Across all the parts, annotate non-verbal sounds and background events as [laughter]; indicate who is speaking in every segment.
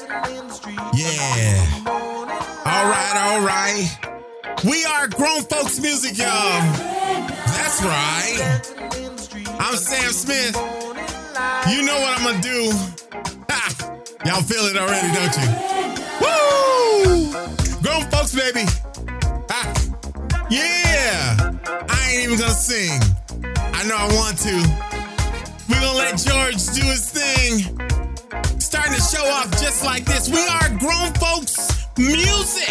Speaker 1: Yeah. All right, all right. We are grown folks music, y'all. That's right. I'm Sam Smith. You know what I'm gonna do. Ha! Y'all feel it already, don't you? Woo! Grown folks, baby. Ha! Yeah. I ain't even gonna sing. I know I want to. We're gonna let George do his thing starting to show off just like this. We are grown folks music.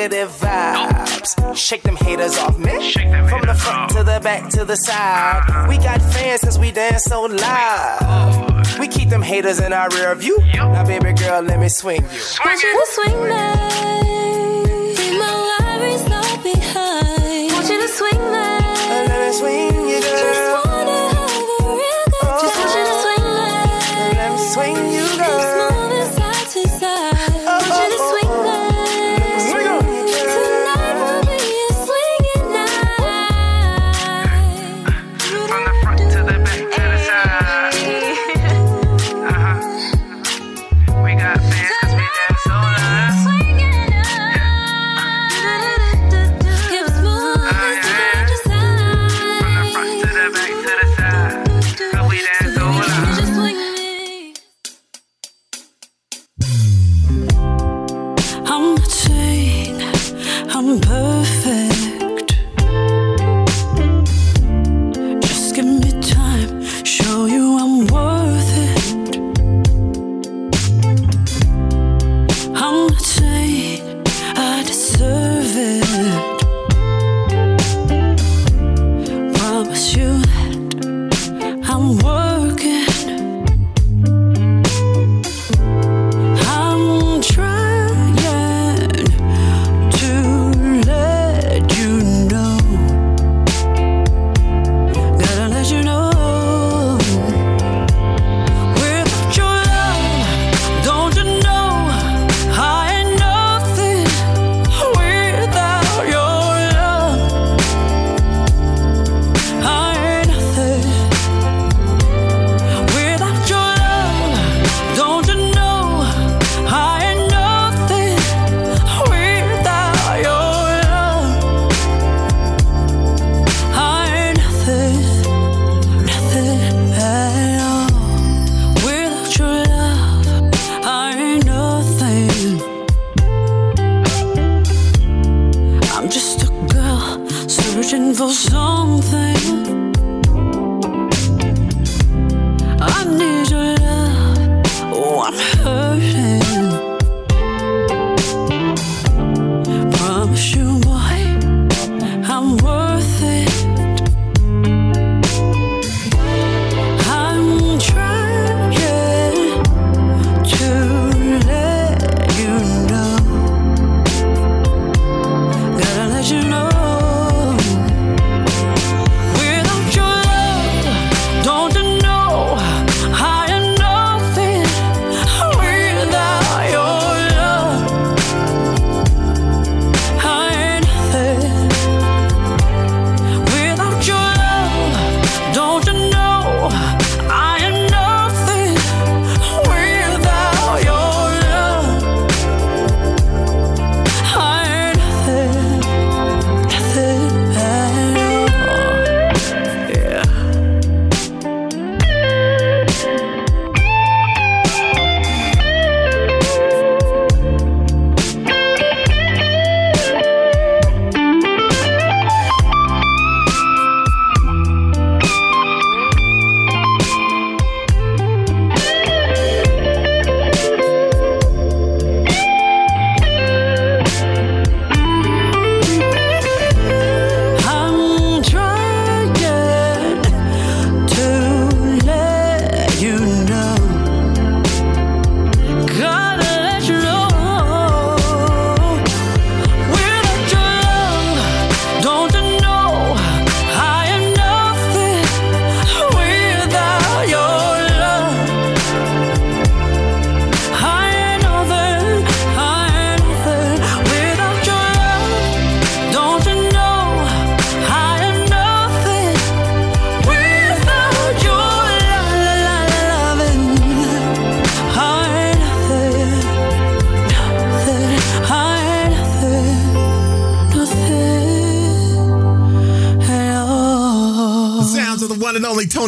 Speaker 2: negative vibes. Shake them haters off
Speaker 3: me.
Speaker 2: From the front to the back to the side. We got fans since we dance so loud. We keep them haters in our rear view. Now, baby girl, let me swing you.
Speaker 4: Want you swing me.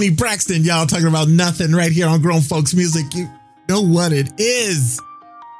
Speaker 5: Toni Braxton, y'all talking about nothing right here on Grown Folks Music. You know what it is.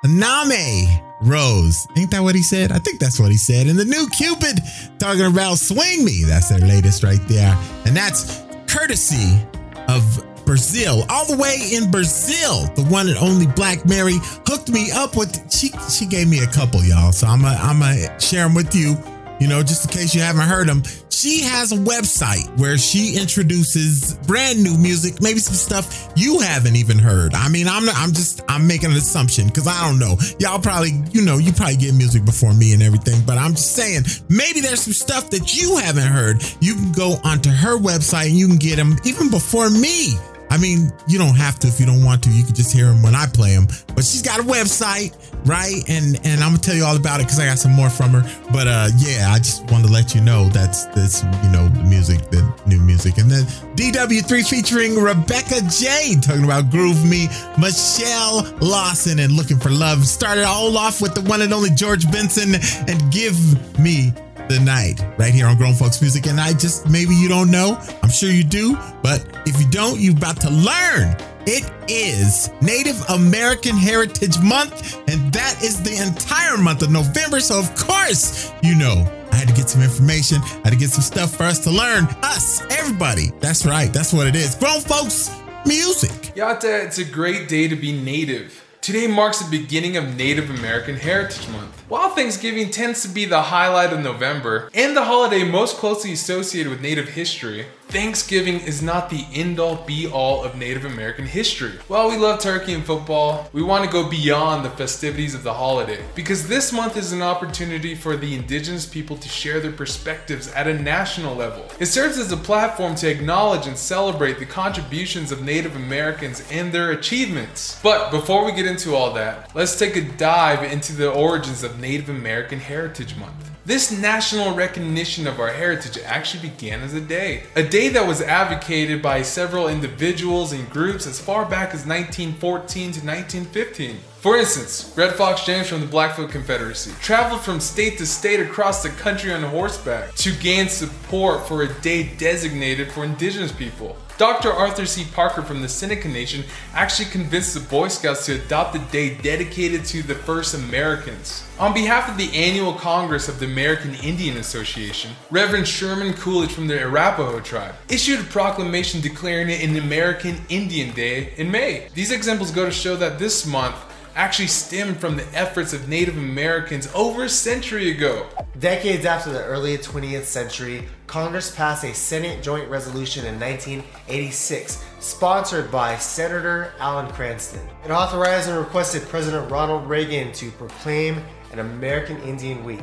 Speaker 5: Name Rose. Ain't that what he said? I think that's what he said. And the new Cupid talking about Swing Me. That's their latest right there. And that's courtesy of Brazil, all the way in Brazil. The one and only Black Mary hooked me up with. She she gave me a couple, y'all. So I'm I'm gonna share them with you. You know, just in case you haven't heard them. She has a website where she introduces brand new music, maybe some stuff you haven't even heard. I mean, I'm not, I'm just I'm making an assumption because I don't know. Y'all probably you know you probably get music before me and everything, but I'm just saying maybe there's some stuff that you haven't heard. You can go onto her website and you can get them even before me. I mean, you don't have to if you don't want to. You can just hear them when I play them. But she's got a website, right? And and I'm gonna tell you all about it because I got some more from her. But uh, yeah, I just wanted to let you know that's that's you know the music, the new music, and then DW3 featuring Rebecca J talking about Groove Me, Michelle Lawson, and Looking for Love. Started all off with the one and only George Benson and Give Me the night right here on Grown Folks Music. And I just, maybe you don't know, I'm sure you do, but if you don't, you're about to learn. It is Native American Heritage Month, and that is the entire month of November. So, of course, you know, I had to get some information, I had to get some stuff for us to learn. Us, everybody. That's right, that's what it is. Grown Folks Music.
Speaker 6: Yata, it's a great day to be native. Today marks the beginning of Native American Heritage Month. While Thanksgiving tends to be the highlight of November and the holiday most closely associated with Native history, Thanksgiving is not the end all be all of Native American history. While we love turkey and football, we want to go beyond the festivities of the holiday because this month is an opportunity for the indigenous people to share their perspectives at a national level. It serves as a platform to acknowledge and celebrate the contributions of Native Americans and their achievements. But before we get into all that, let's take a dive into the origins of Native American Heritage Month. This national recognition of our heritage actually began as a day. A day that was advocated by several individuals and groups as far back as 1914 to 1915. For instance, Red Fox James from the Blackfoot Confederacy traveled from state to state across the country on horseback to gain support for a day designated for indigenous people. Dr. Arthur C. Parker from the Seneca Nation actually convinced the Boy Scouts to adopt a day dedicated to the first Americans. On behalf of the annual Congress of the American Indian Association, Reverend Sherman Coolidge from the Arapaho tribe issued a proclamation declaring it an American Indian Day in May. These examples go to show that this month actually stemmed from the efforts of Native Americans over a century ago.
Speaker 7: Decades after the early 20th century, Congress passed a Senate Joint Resolution in 1986, sponsored by Senator Alan Cranston. It authorized and requested President Ronald Reagan to proclaim an American Indian Week,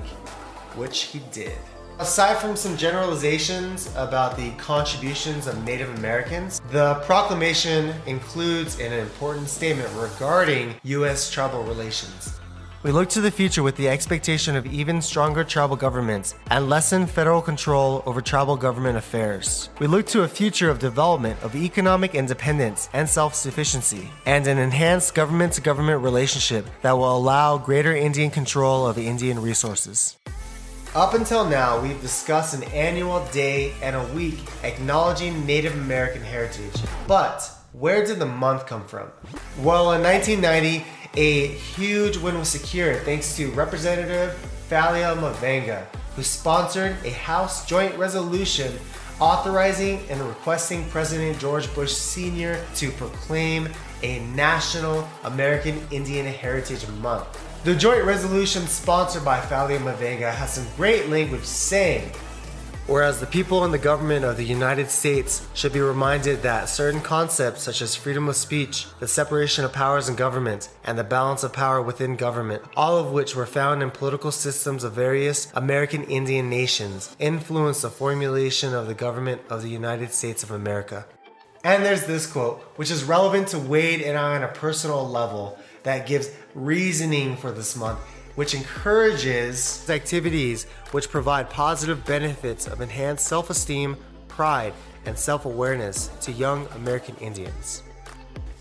Speaker 7: which he did. Aside from some generalizations about the contributions of Native Americans, the proclamation includes an important statement regarding U.S. tribal relations. We look to the future with the expectation of even stronger tribal governments and lessened federal control over tribal government affairs. We look to a future of development of economic independence and self sufficiency, and an enhanced government to government relationship that will allow greater Indian control of Indian resources. Up until now, we've discussed an annual day and a week acknowledging Native American heritage. But where did the month come from? Well, in 1990, a huge win was secured thanks to Representative Faleomavaega, who sponsored a House joint resolution authorizing and requesting President George Bush Sr. to proclaim a National American Indian Heritage Month. The joint resolution sponsored by Faleomavaega has some great language saying, Whereas the people and the government of the United States should be reminded that certain concepts such as freedom of speech, the separation of powers in government, and the balance of power within government, all of which were found in political systems of various American Indian nations, influence the formulation of the government of the United States of America. And there's this quote, which is relevant to Wade and I on a personal level, that gives reasoning for this month, which encourages activities which provide positive benefits of enhanced self esteem, pride, and self awareness to young American Indians.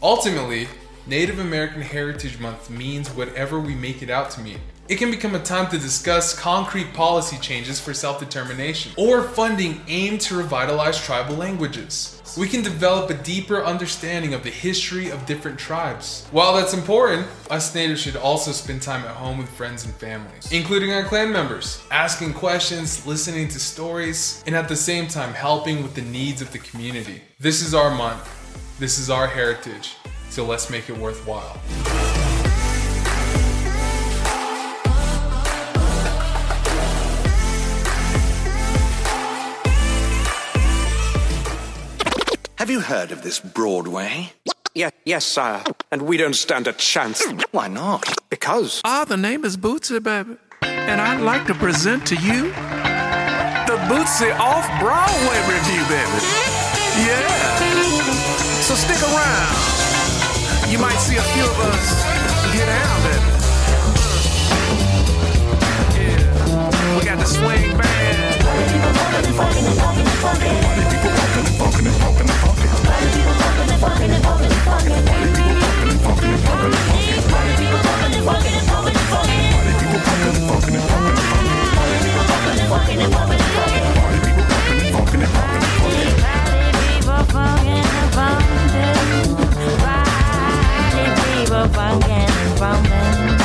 Speaker 6: Ultimately, Native American Heritage Month means whatever we make it out to mean. It can become a time to discuss concrete policy changes for self determination or funding aimed to revitalize tribal languages. We can develop a deeper understanding of the history of different tribes. While that's important, us natives should also spend time at home with friends and families, including our clan members, asking questions, listening to stories, and at the same time helping with the needs of the community. This is our month. This is our heritage. So let's make it worthwhile.
Speaker 8: Have you heard of this Broadway?
Speaker 9: Yeah, yes, sire. And we don't stand a chance.
Speaker 8: Why not?
Speaker 9: Because.
Speaker 10: Ah, the name is Bootsy, baby. And I'd like to present to you the Bootsy Off Broadway review, baby. Yeah. So stick around. You might see a few of us get down, baby. Yeah. We got the swing band.
Speaker 11: We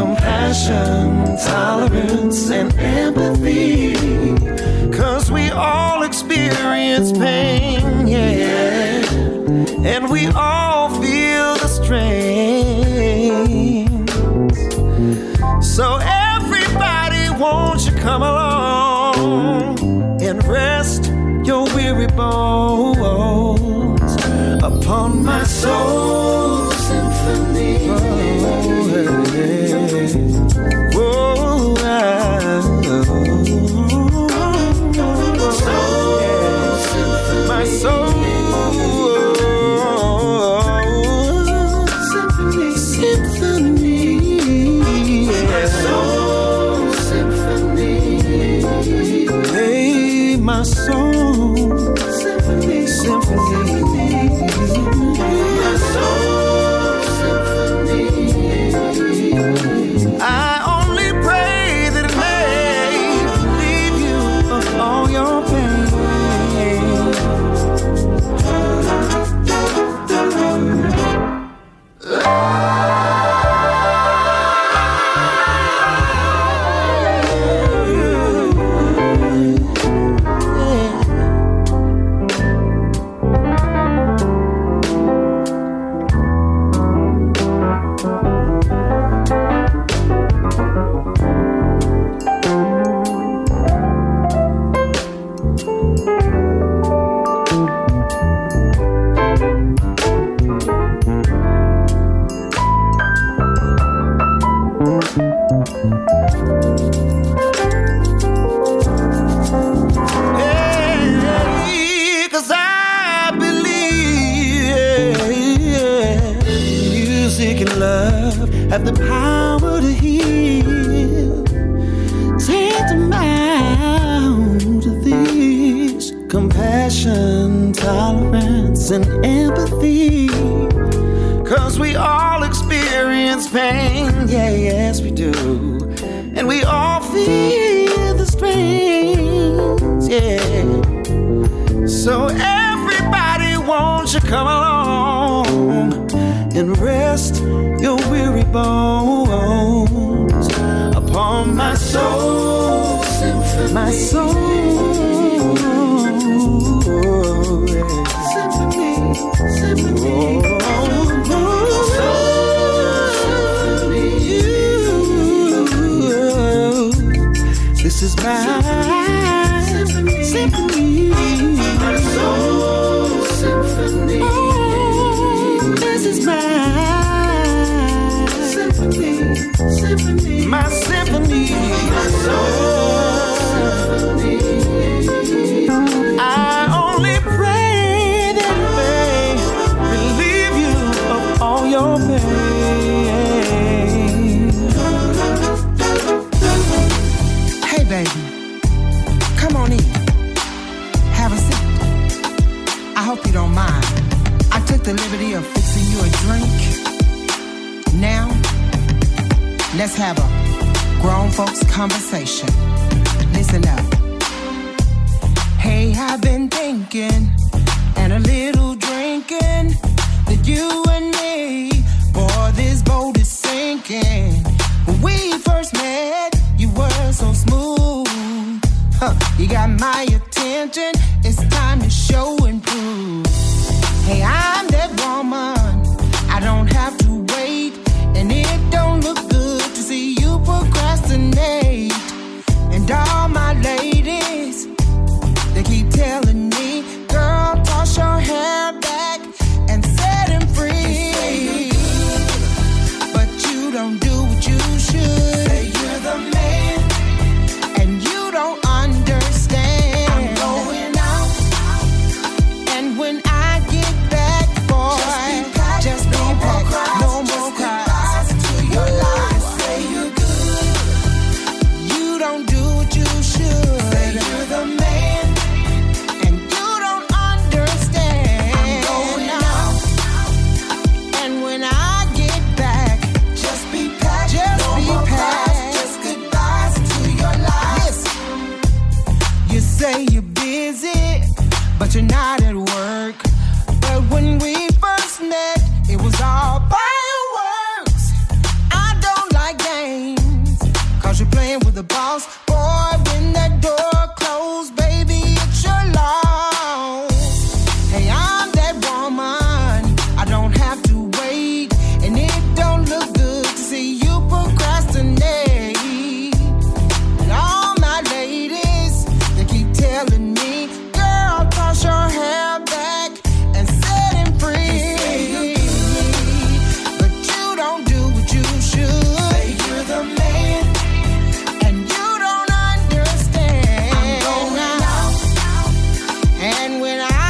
Speaker 12: compassion, tolerance, and empathy. Cause we all experience pain, yeah. And we all feel the strain. So, everybody, won't you come along and rest your weary bones upon my soul?
Speaker 13: when I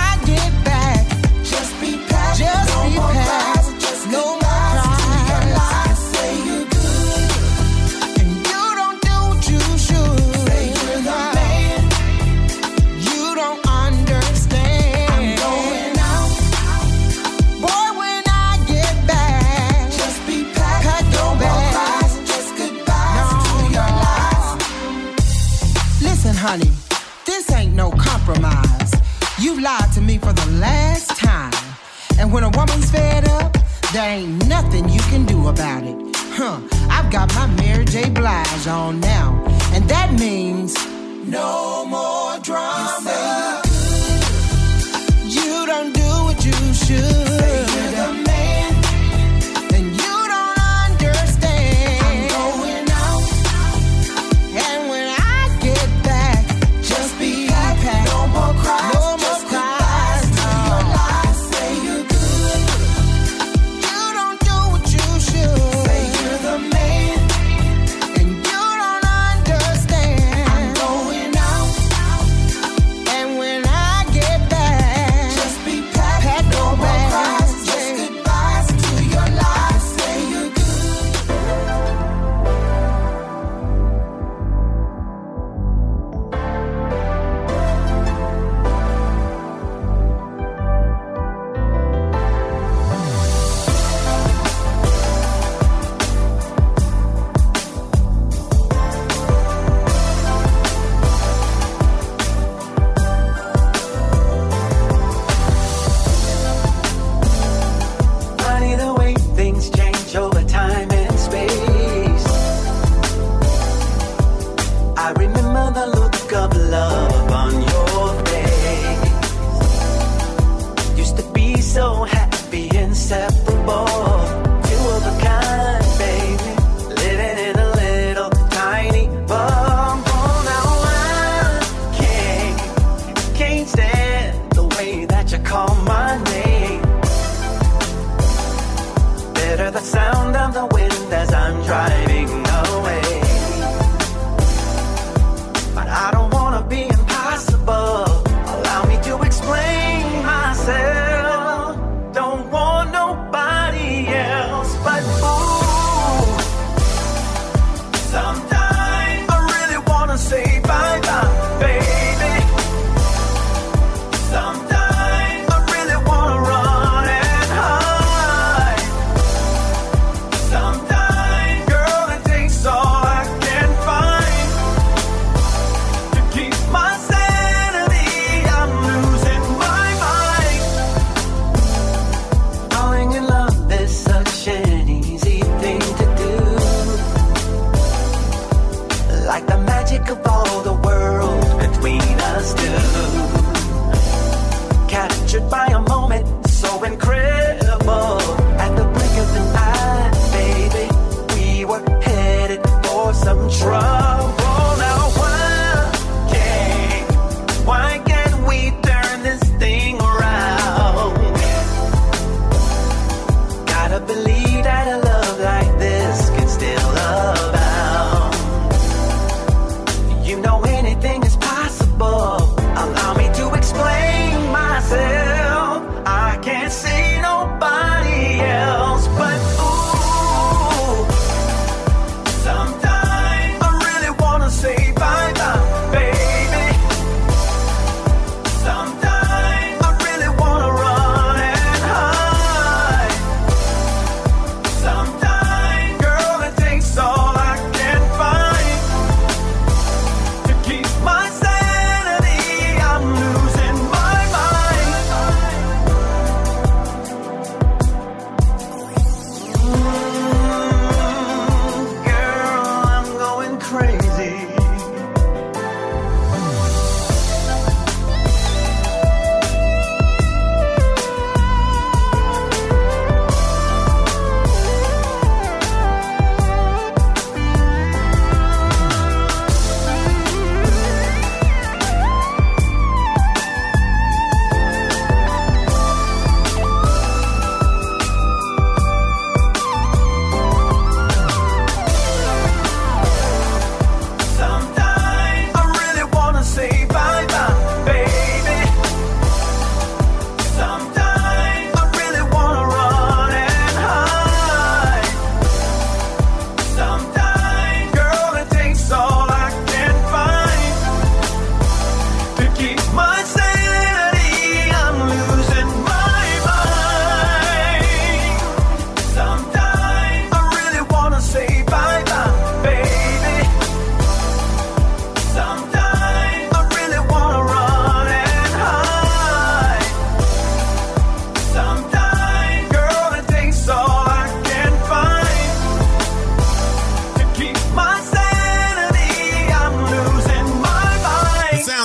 Speaker 13: And when a woman's fed up, there ain't nothing you can do about it. Huh, I've got my Mary J. Blige on now. And that means
Speaker 14: no more drama.
Speaker 13: You, you don't do what you should.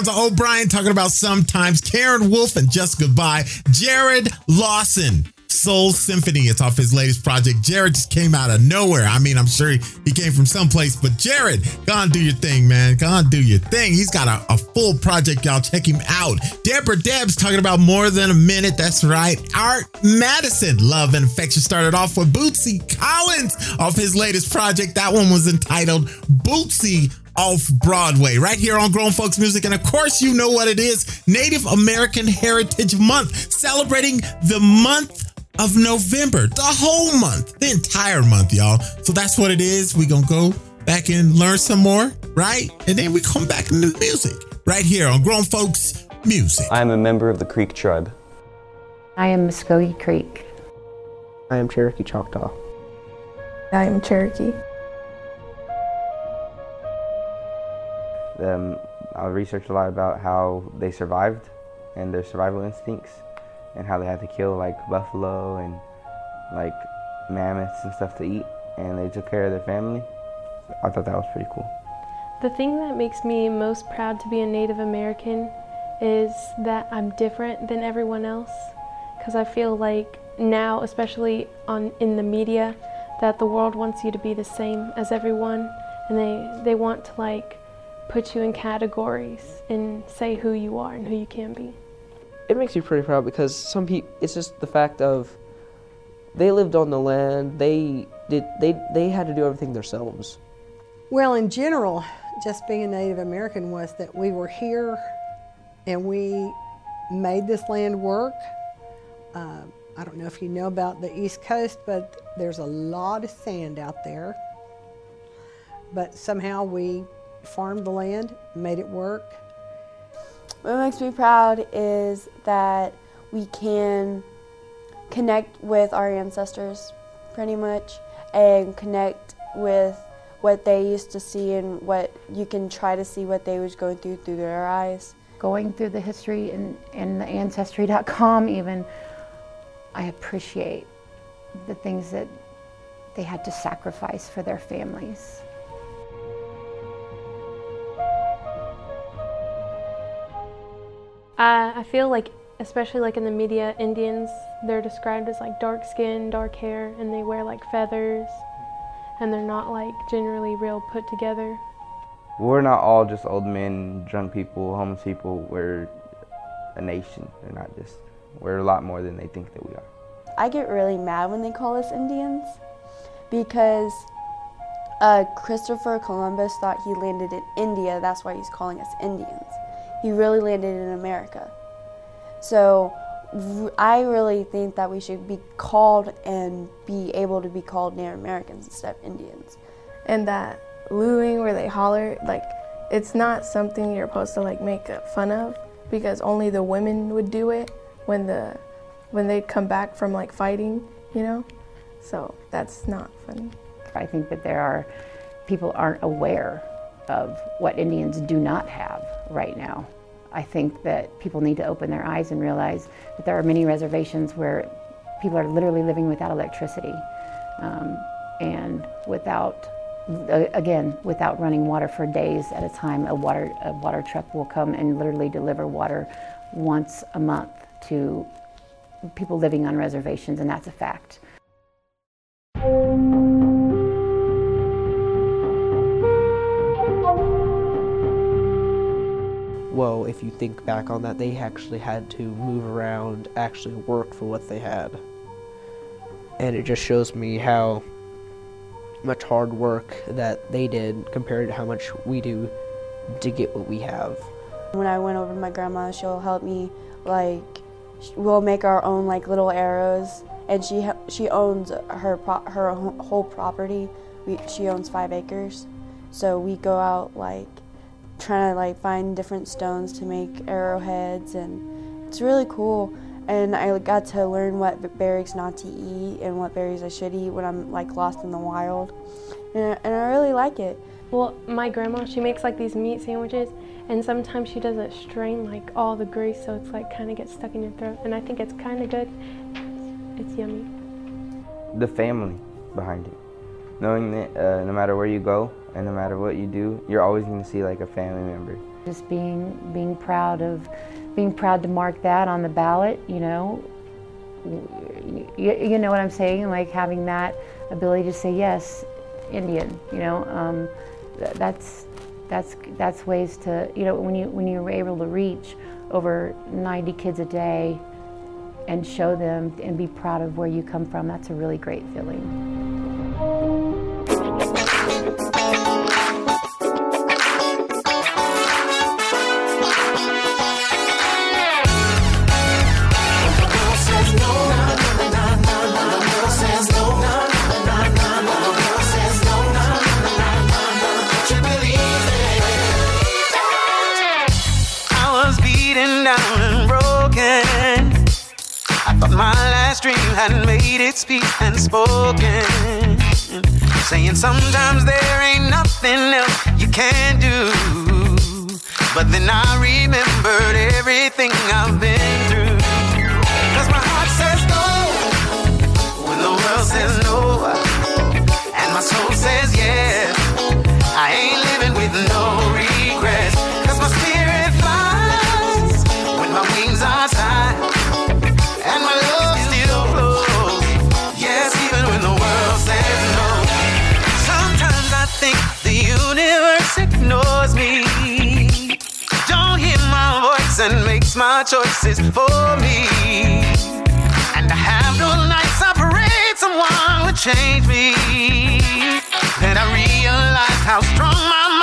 Speaker 5: O'Brien talking about sometimes Karen Wolf and Just Goodbye. Jared Lawson. Soul Symphony. It's off his latest project. Jared just came out of nowhere. I mean, I'm sure he, he came from someplace, but Jared, go on do your thing, man. Go on do your thing. He's got a, a full project, y'all. Check him out. Deborah Debs talking about more than a minute. That's right. Art Madison. Love and Affection started off with Bootsy Collins off his latest project. That one was entitled Bootsy off Broadway, right here on Grown Folks Music. And of course, you know what it is Native American Heritage Month, celebrating the month of November, the whole month, the entire month, y'all. So that's what it is. we going to go back and learn some more, right? And then we come back into the music right here on Grown Folks Music.
Speaker 15: I am a member of the Creek tribe.
Speaker 16: I am Muskogee Creek.
Speaker 17: I am Cherokee Choctaw.
Speaker 18: I am Cherokee.
Speaker 19: Um, I researched a lot about how they survived and their survival instincts and how they had to kill like buffalo and like mammoths and stuff to eat and they took care of their family. I thought that was pretty cool.
Speaker 20: The thing that makes me most proud to be a Native American is that I'm different than everyone else because I feel like now especially on in the media that the world wants you to be the same as everyone and they they want to like put you in categories and say who you are and who you can be.
Speaker 17: It makes me pretty proud because some people, it's just the fact of they lived on the land. They did. They they had to do everything themselves.
Speaker 15: Well, in general, just being a Native American was that we were here and we made this land work. Uh, I don't know if you know about the East Coast, but there's a lot of sand out there. But somehow we farmed the land, made it work.
Speaker 21: What makes me proud is that we can connect with our ancestors pretty much and connect with what they used to see and what you can try to see what they was going through through their eyes.
Speaker 16: Going through the history and, and the ancestry.com even, I appreciate the things that they had to sacrifice for their families.
Speaker 20: Uh, I feel like, especially like in the media, Indians, they're described as like dark skin, dark hair, and they wear like feathers, and they're not like generally real put together.
Speaker 19: We're not all just old men, drunk people, homeless people. We're a nation. We're not just. We're a lot more than they think that we are.
Speaker 21: I get really mad when they call us Indians because uh, Christopher Columbus thought he landed in India. That's why he's calling us Indians. He really landed in America. So I really think that we should be called and be able to be called Native Americans instead of Indians.
Speaker 18: and that looing where they holler like it's not something you're supposed to like make fun of because only the women would do it when the when they'd come back from like fighting you know so that's not funny
Speaker 16: I think that there are people aren't aware of what Indians do not have right now. I think that people need to open their eyes and realize that there are many reservations where people are literally living without electricity um, and without, again, without running water for days at a time. A water, a water truck will come and literally deliver water once a month to people living on reservations, and that's a fact.
Speaker 17: Well, if you think back on that, they actually had to move around, actually work for what they had. And it just shows me how much hard work that they did compared to how much we do to get what we have.
Speaker 21: When I went over to my grandma, she'll help me like we'll make our own like little arrows, and she she owns her her whole property. We, she owns five acres, so we go out like trying to like find different stones to make arrowheads, and it's really cool. And I got to learn what berries not to eat and what berries I should eat when I'm like lost in the wild, and I, and I really like it.
Speaker 20: Well, my grandma, she makes like these meat sandwiches, and sometimes she doesn't strain like all the grease, so it's like kind of gets stuck in your throat. And I think it's kind of good. It's yummy.
Speaker 19: The family behind it. Knowing that uh, no matter where you go and no matter what you do, you're always going to see like a family member.
Speaker 16: Just being being proud of being proud to mark that on the ballot, you know. You, you know what I'm saying? Like having that ability to say yes, Indian. You know, um, that's that's that's ways to you know when you when you're able to reach over 90 kids a day and show them and be proud of where you come from. That's a really great feeling.
Speaker 22: Had made its peace and spoken. Saying sometimes there ain't nothing else you can do. But then I remembered everything I've been through. Cause my heart says go when the world says no. And my soul says yes. I ain't living with no regrets. Makes my choices for me. And I have no nights I pray changed me. Then I realized how strong my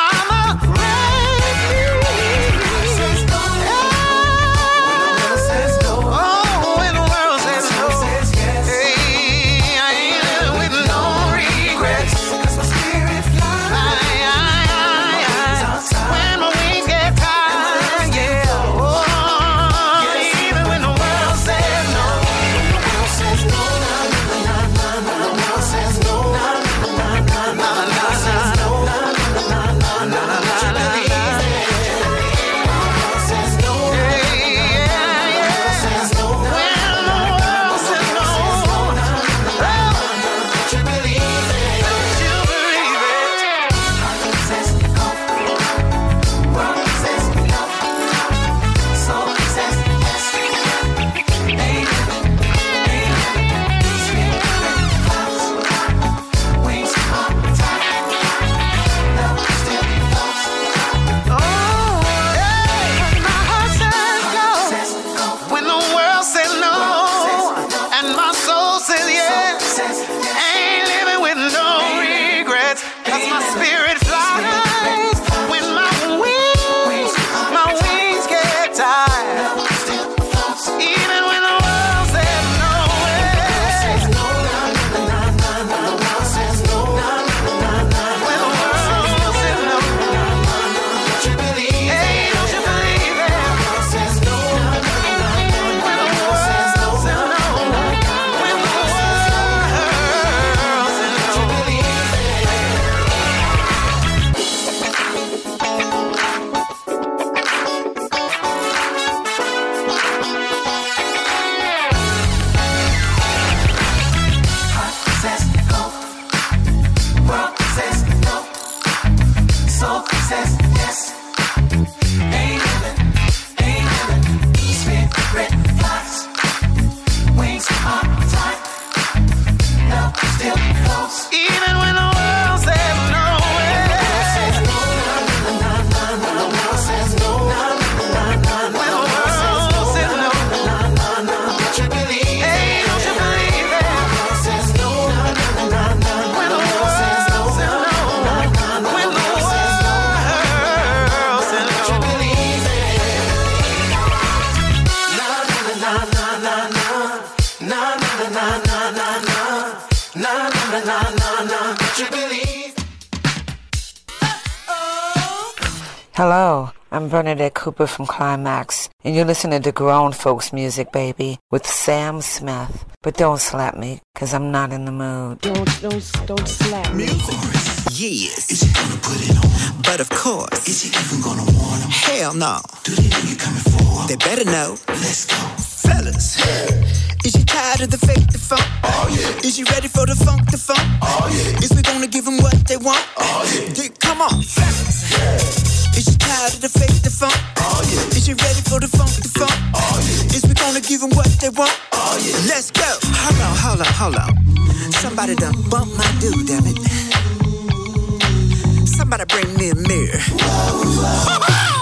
Speaker 23: Cooper from Climax, and you're listening to Grown Folks Music, baby, with Sam Smith. But don't slap me, cause I'm not in the mood.
Speaker 5: Don't, don't, don't slap me.
Speaker 24: Yes. Is he gonna put it on? But of course. Is he even gonna warn him? Hell no. Do they know you coming for? They better know. Let's go. Fellas. Is she tired of the fake, the funk? Oh yeah. Is she ready for the funk, the funk? Oh yeah. Is we gonna give them what they want? Oh yeah. Dick, come on, fellas. Is she tired of the fake, the funk? Oh yeah. Is she ready for the funk, the funk? Oh yeah. Is we gonna give them what they want? Oh yeah. Let's go. Hold on, hold on, hold on. Somebody done bumped my dude, damn it. Somebody bring me a mirror. Yeah, yeah.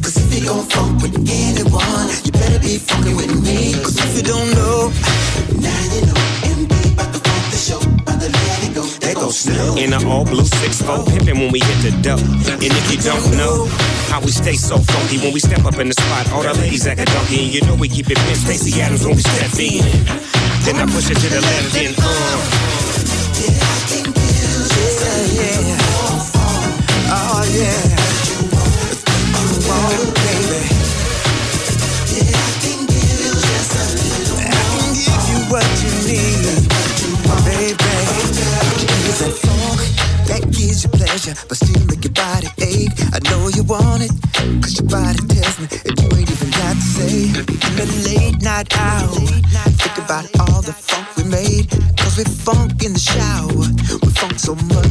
Speaker 24: If you gon' funk with anyone, you better be funkin' with me. Cause if you don't know, now you know. About to funk the show, about to let it go. Snow.
Speaker 25: In an all blue 6 4 pimpin' when we hit the dough. And if you don't know how we stay so funky when we step up in the spot, all the ladies act a donkey. And you know we keep it bent. Stacy Adams when we step in. Then I push it to the left, then uh.
Speaker 24: out. Think about all the funk we made. Cause we funk in the shower. We funk so much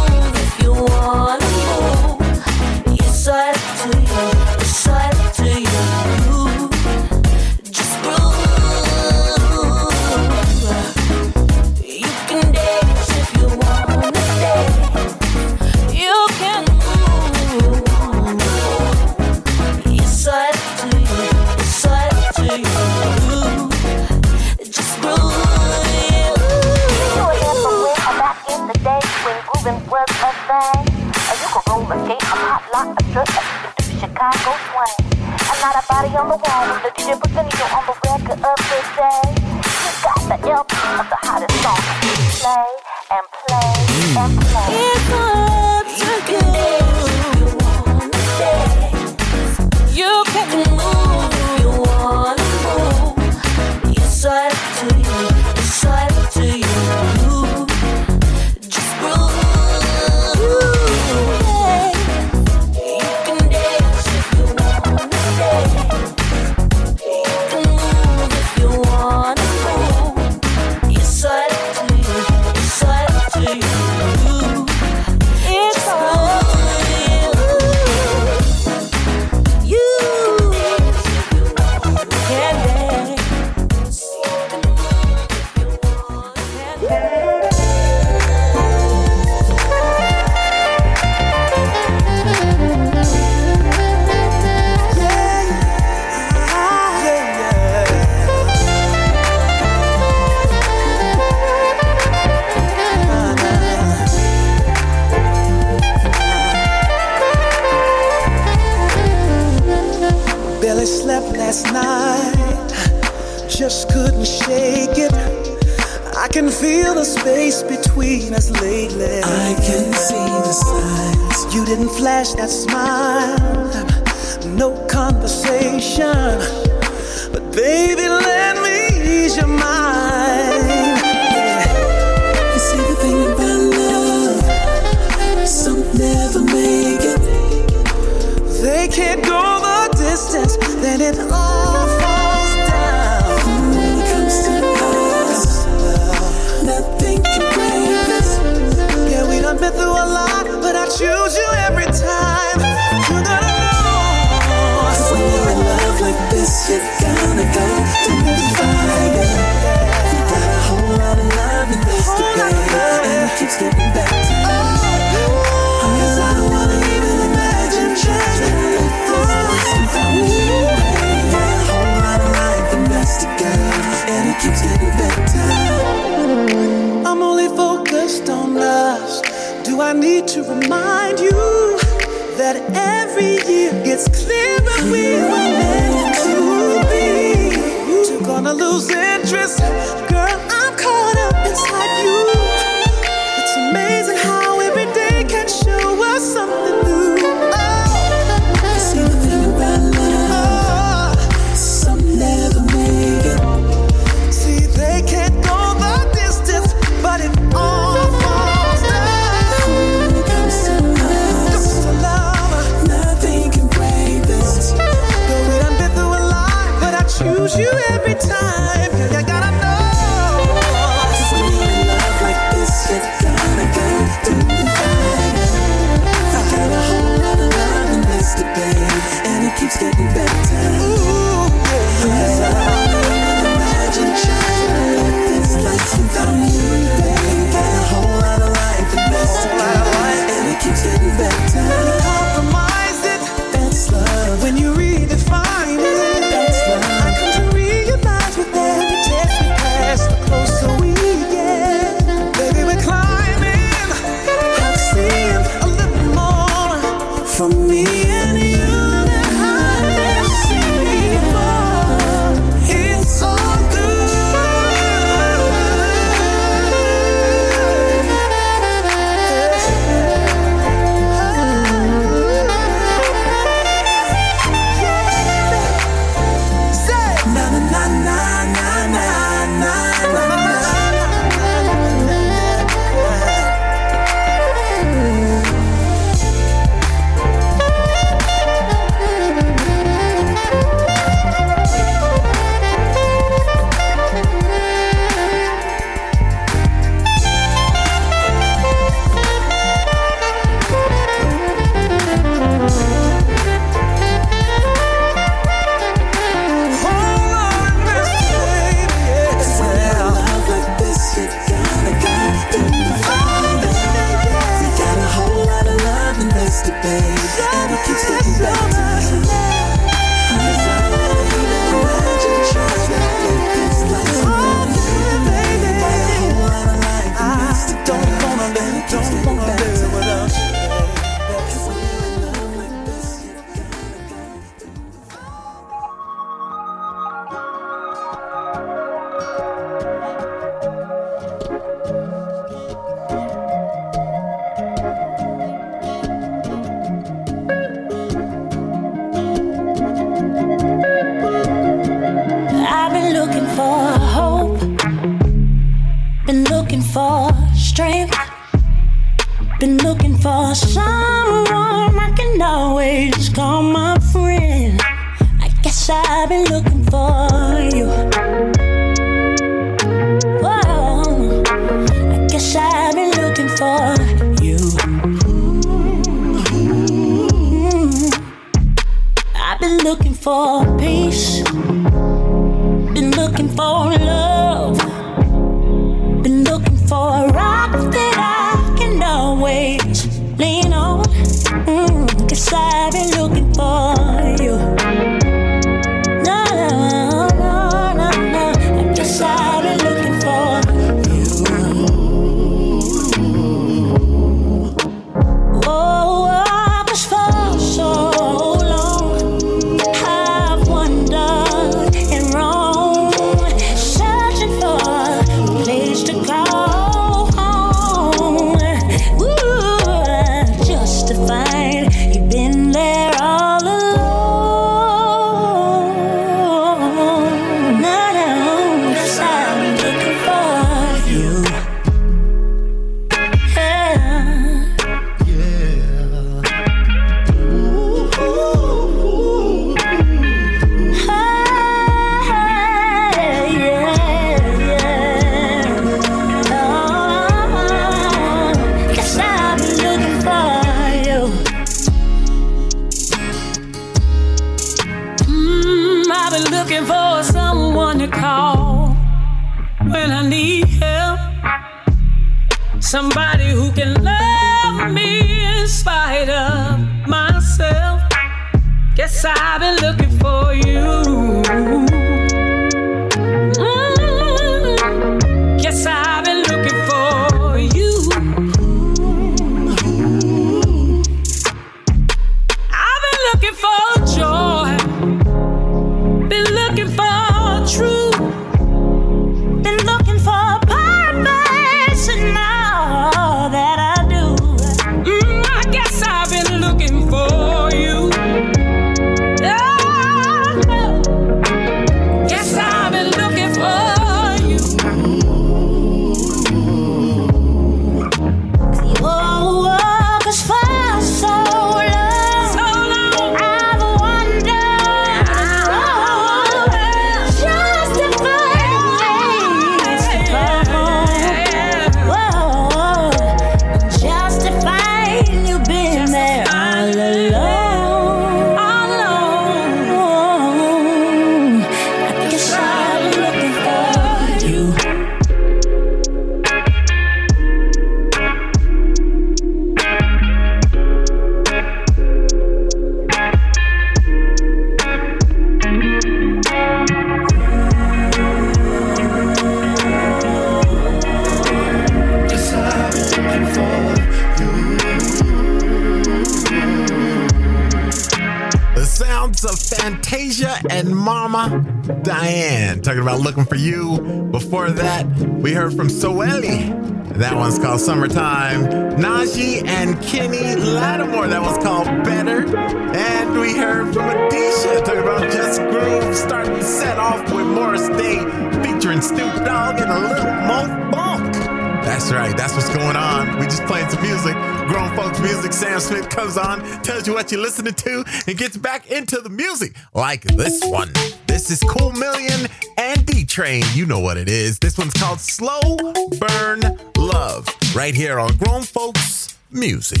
Speaker 12: music, Sam Smith comes on, tells you what you're listening to, and gets back into the music like this one. This is Cool Million and D Train. You know what it is. This one's called Slow Burn Love, right here on Grown Folks Music.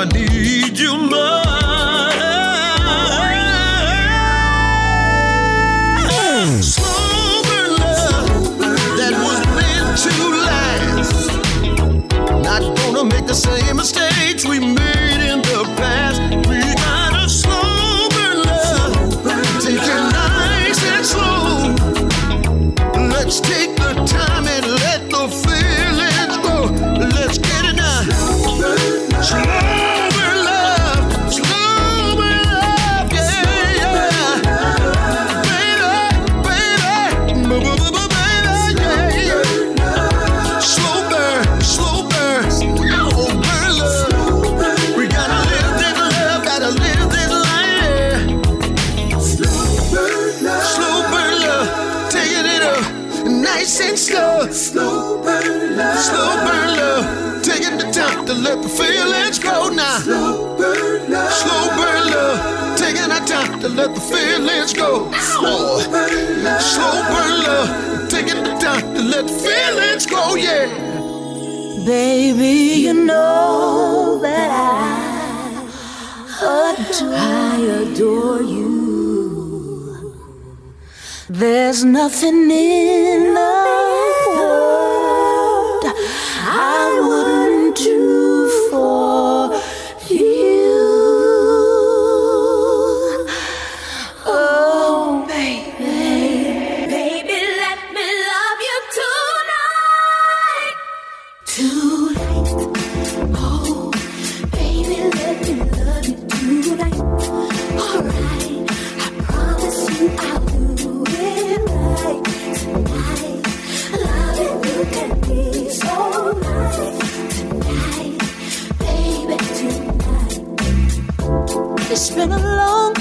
Speaker 26: I need you more. To
Speaker 4: let the feelings go. Slow burn love, slow burn love, taking the time to let the feelings go, yeah.
Speaker 27: Baby, you know that I adore, I adore you. There's nothing in the world I wouldn't do for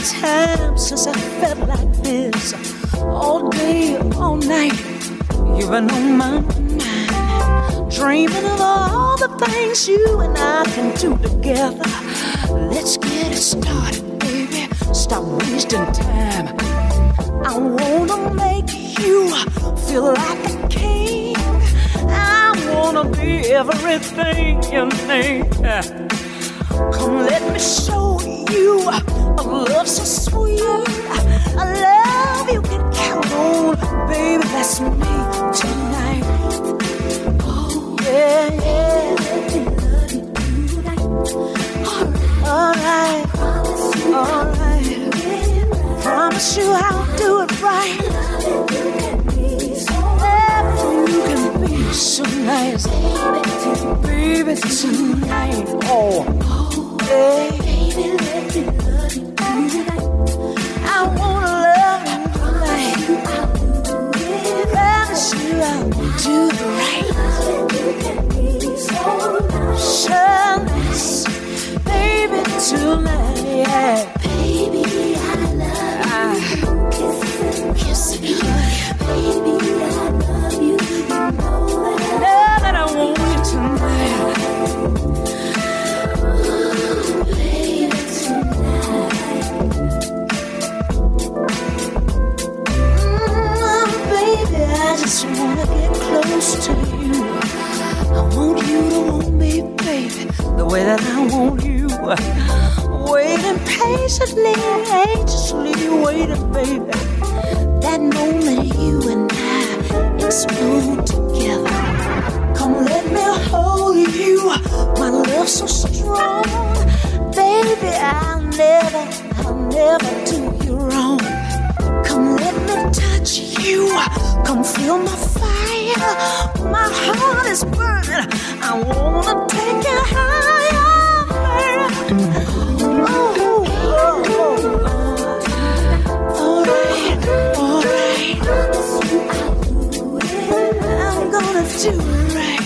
Speaker 27: time since I felt like this. All day, all night, you've been on my mind. Dreaming of all the things you and I can do together. Let's get it started, baby. Stop wasting time. I wanna make you feel like a king. I wanna be everything you need. Come, let me show you a love so sweet. A love you can count on, baby. That's me tonight. Oh, yeah, yeah. Alright, alright. Promise you I'll do it right. You can be so nice, baby, tonight. Oh, yeah. I wanna love you baby. Baby, I love you. Kiss me, baby, close to you. I want you to want me, baby, the way that I want you. Waiting patiently, anxiously waiting, baby. That moment you and I explode together. Come, let me hold you. My love so strong, baby. I'll never, I'll never do you wrong. Come, let me touch you. Come, feel my fire. My heart is burning. I wanna take you higher. Oh, oh, oh. Alright, alright. I'm gonna do it right.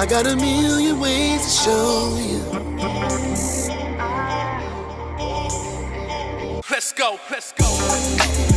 Speaker 27: I
Speaker 4: got a million ways to show you.
Speaker 12: Let's go, let's go.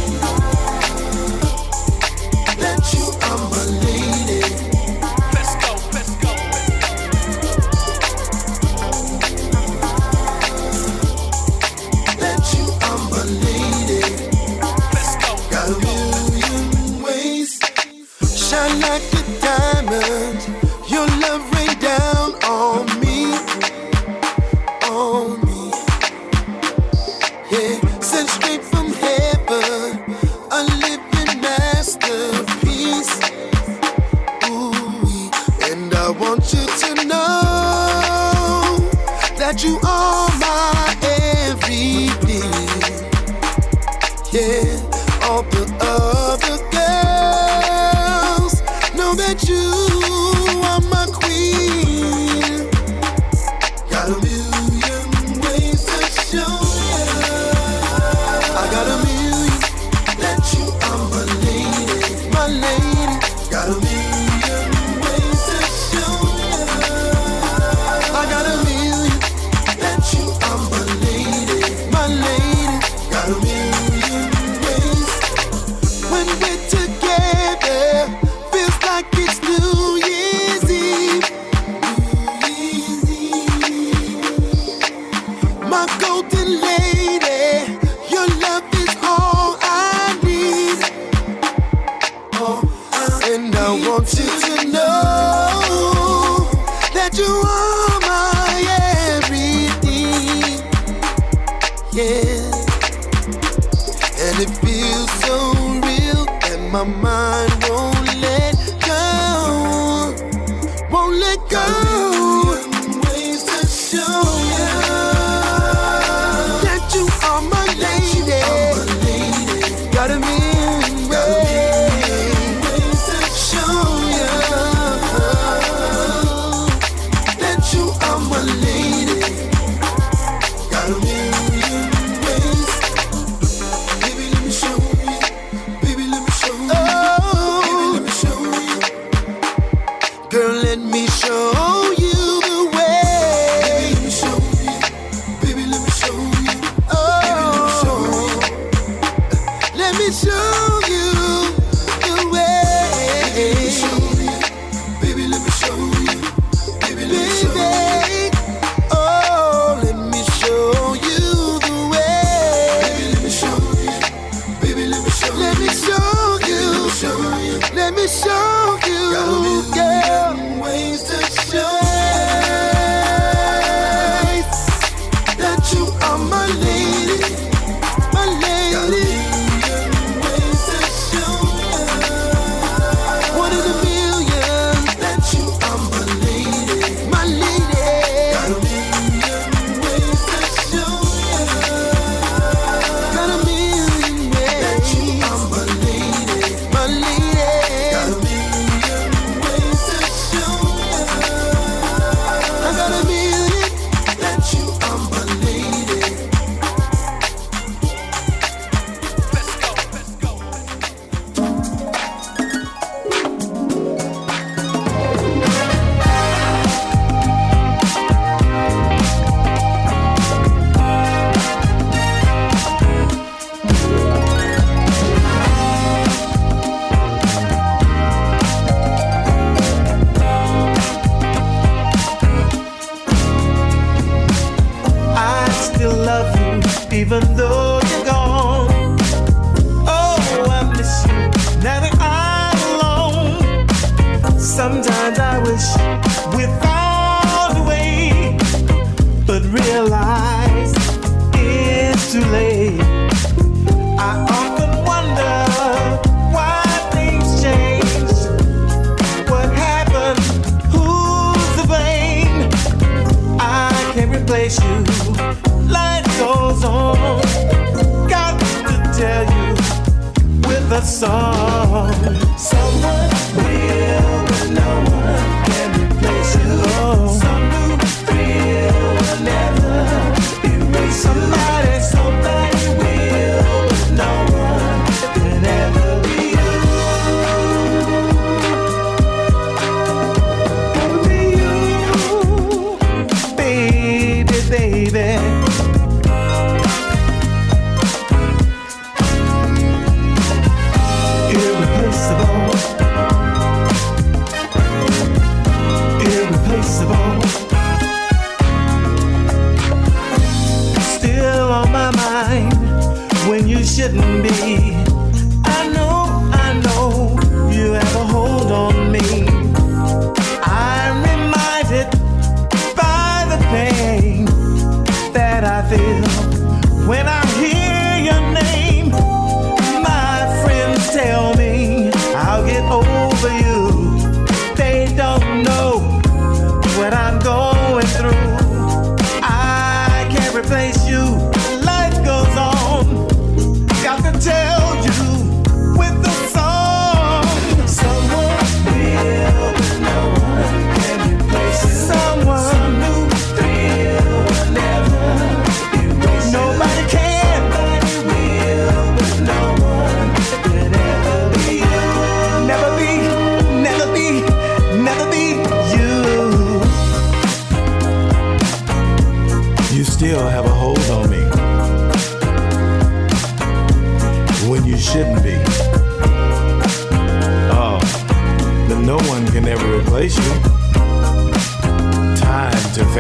Speaker 4: when
Speaker 14: I'm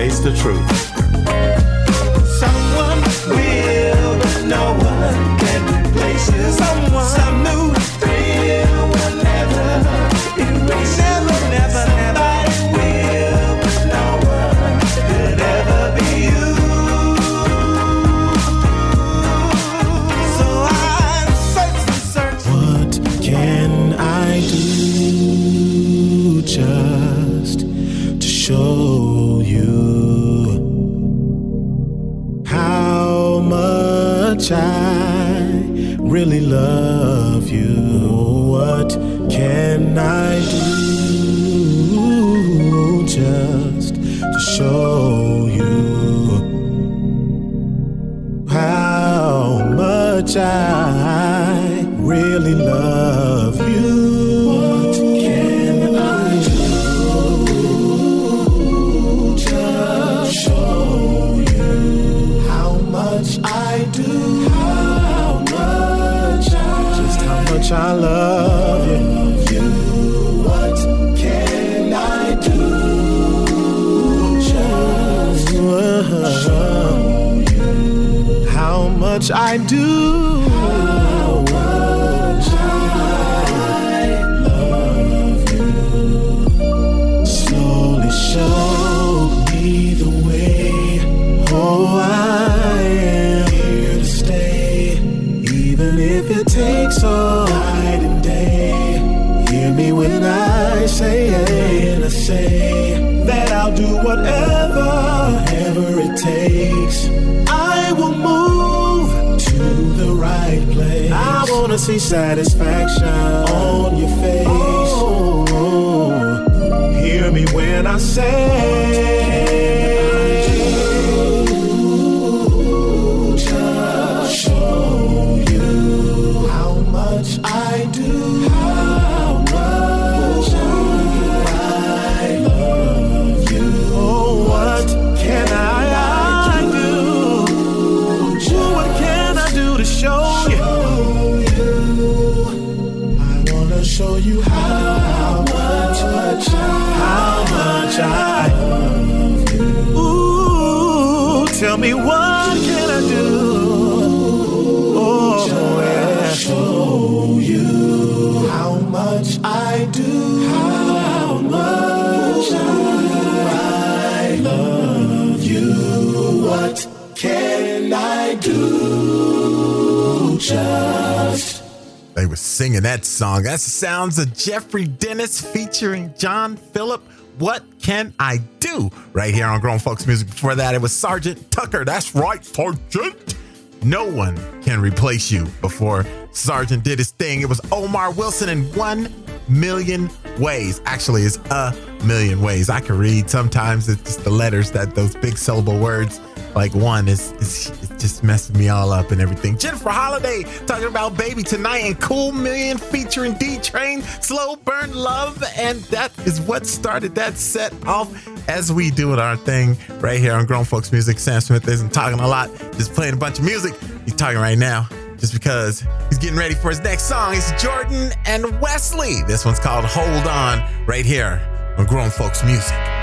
Speaker 1: Face the truth.
Speaker 28: See satisfaction on your face. Oh, hear me when I say.
Speaker 5: Singing that song. That's the sounds of Jeffrey Dennis featuring John Phillip. What can I do? Right here on Grown Folks Music. Before that, it was Sergeant Tucker. That's right, Sergeant. No one can replace you. Before Sergeant did his thing, it was Omar Wilson in one million ways. Actually, it's a million ways. I can read sometimes. It's just the letters that those big syllable words like one is, just messing me all up and everything. Jennifer Holliday talking about Baby Tonight and Cool Million featuring D Train, Slow Burn Love, and that is what started that set off as we do it our thing right here on Grown Folks Music. Sam Smith isn't talking a lot, just playing a bunch of music. He's talking right now just because he's getting ready for his next song. It's Jordan and Wesley. This one's called Hold On right here on Grown Folks Music.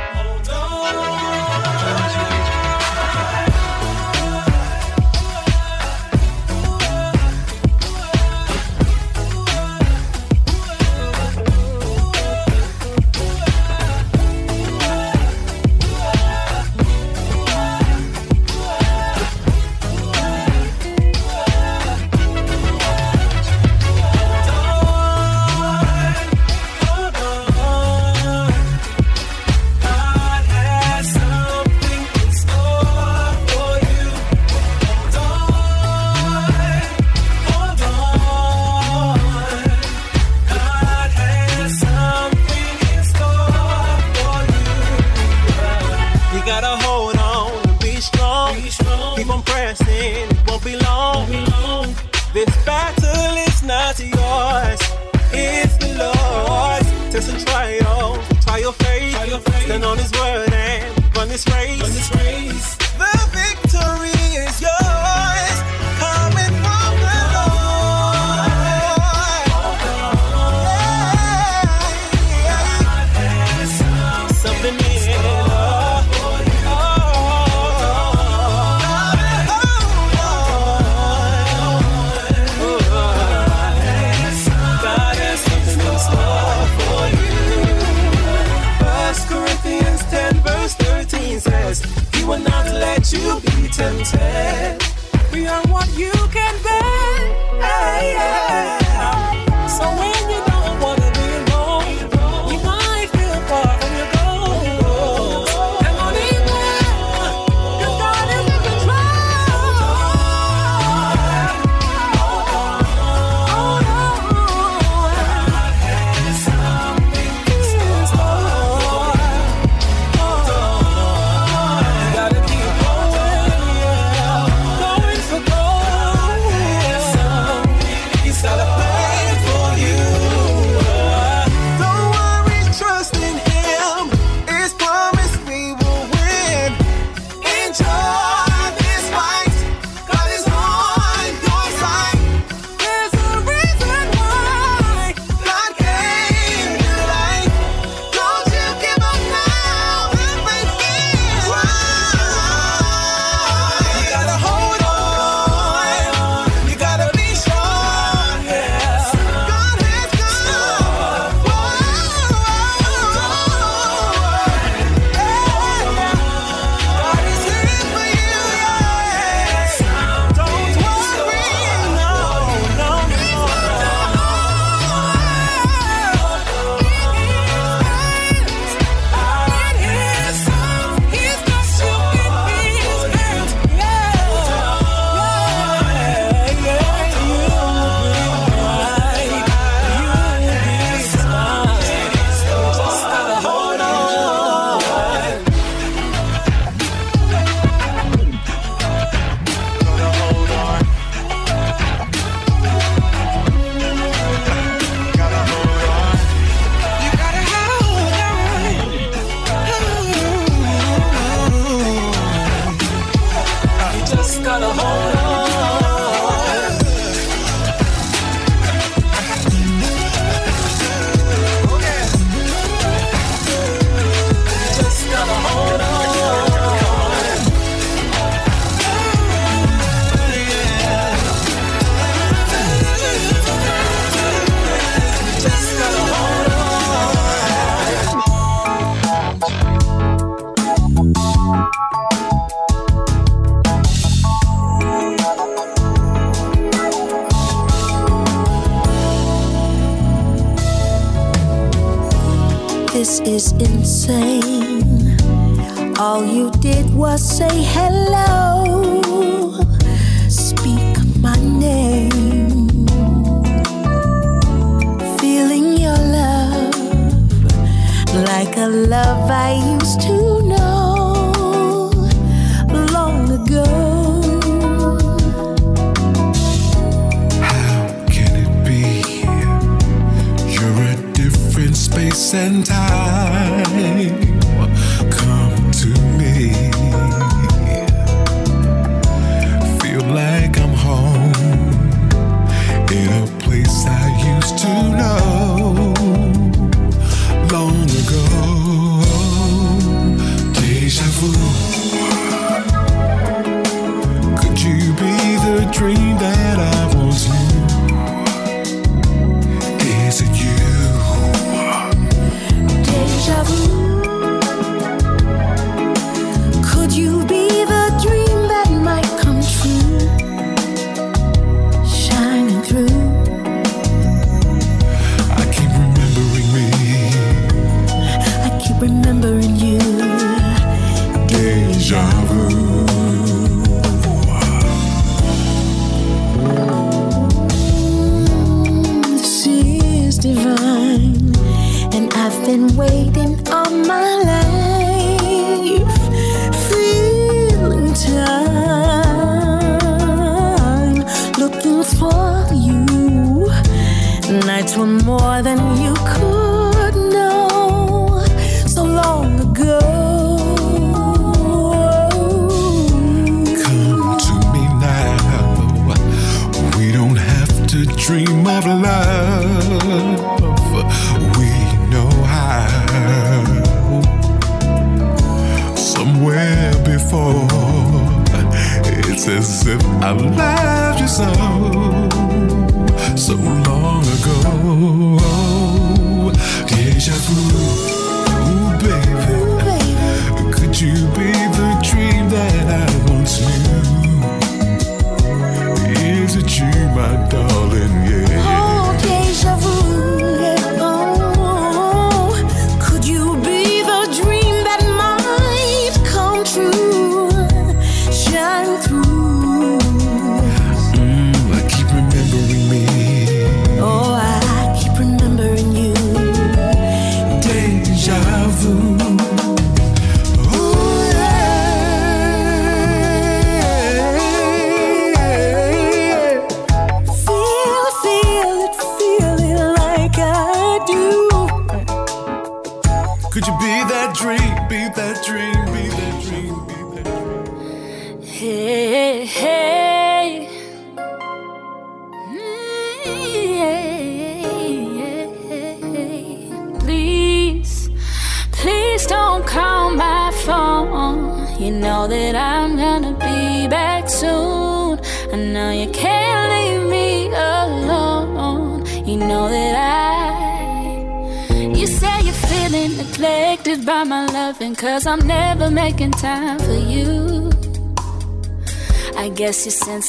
Speaker 4: to
Speaker 29: be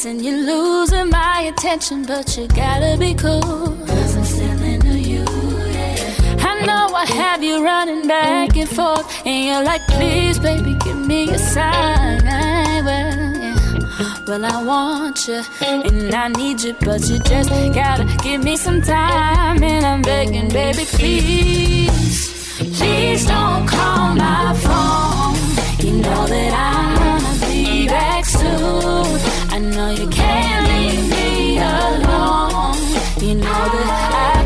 Speaker 29: And
Speaker 4: you're losing my attention, but you gotta be cool. Cause I'm still into you, yeah. I know I have you running back and forth, and you're like, please, baby, give me a sign. Well, yeah. well, I want you, and I need you, but you just gotta give me some time. And I'm begging, baby, please, please don't call my phone. You know that I'm gonna be back soon know you can't leave me alone. You know that I.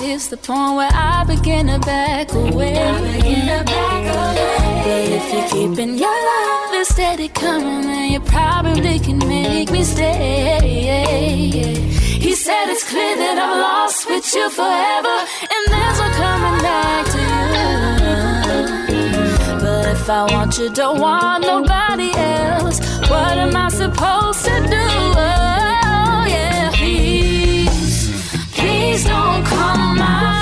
Speaker 4: is the point where I begin to back away. Begin to back away. But if you're keeping your love steady, coming, then you probably can make me stay. He said it's clear that I'm lost with you forever, and there's no coming back to you. But if I want you, don't want nobody else. What am I supposed to do? Please don't call
Speaker 29: my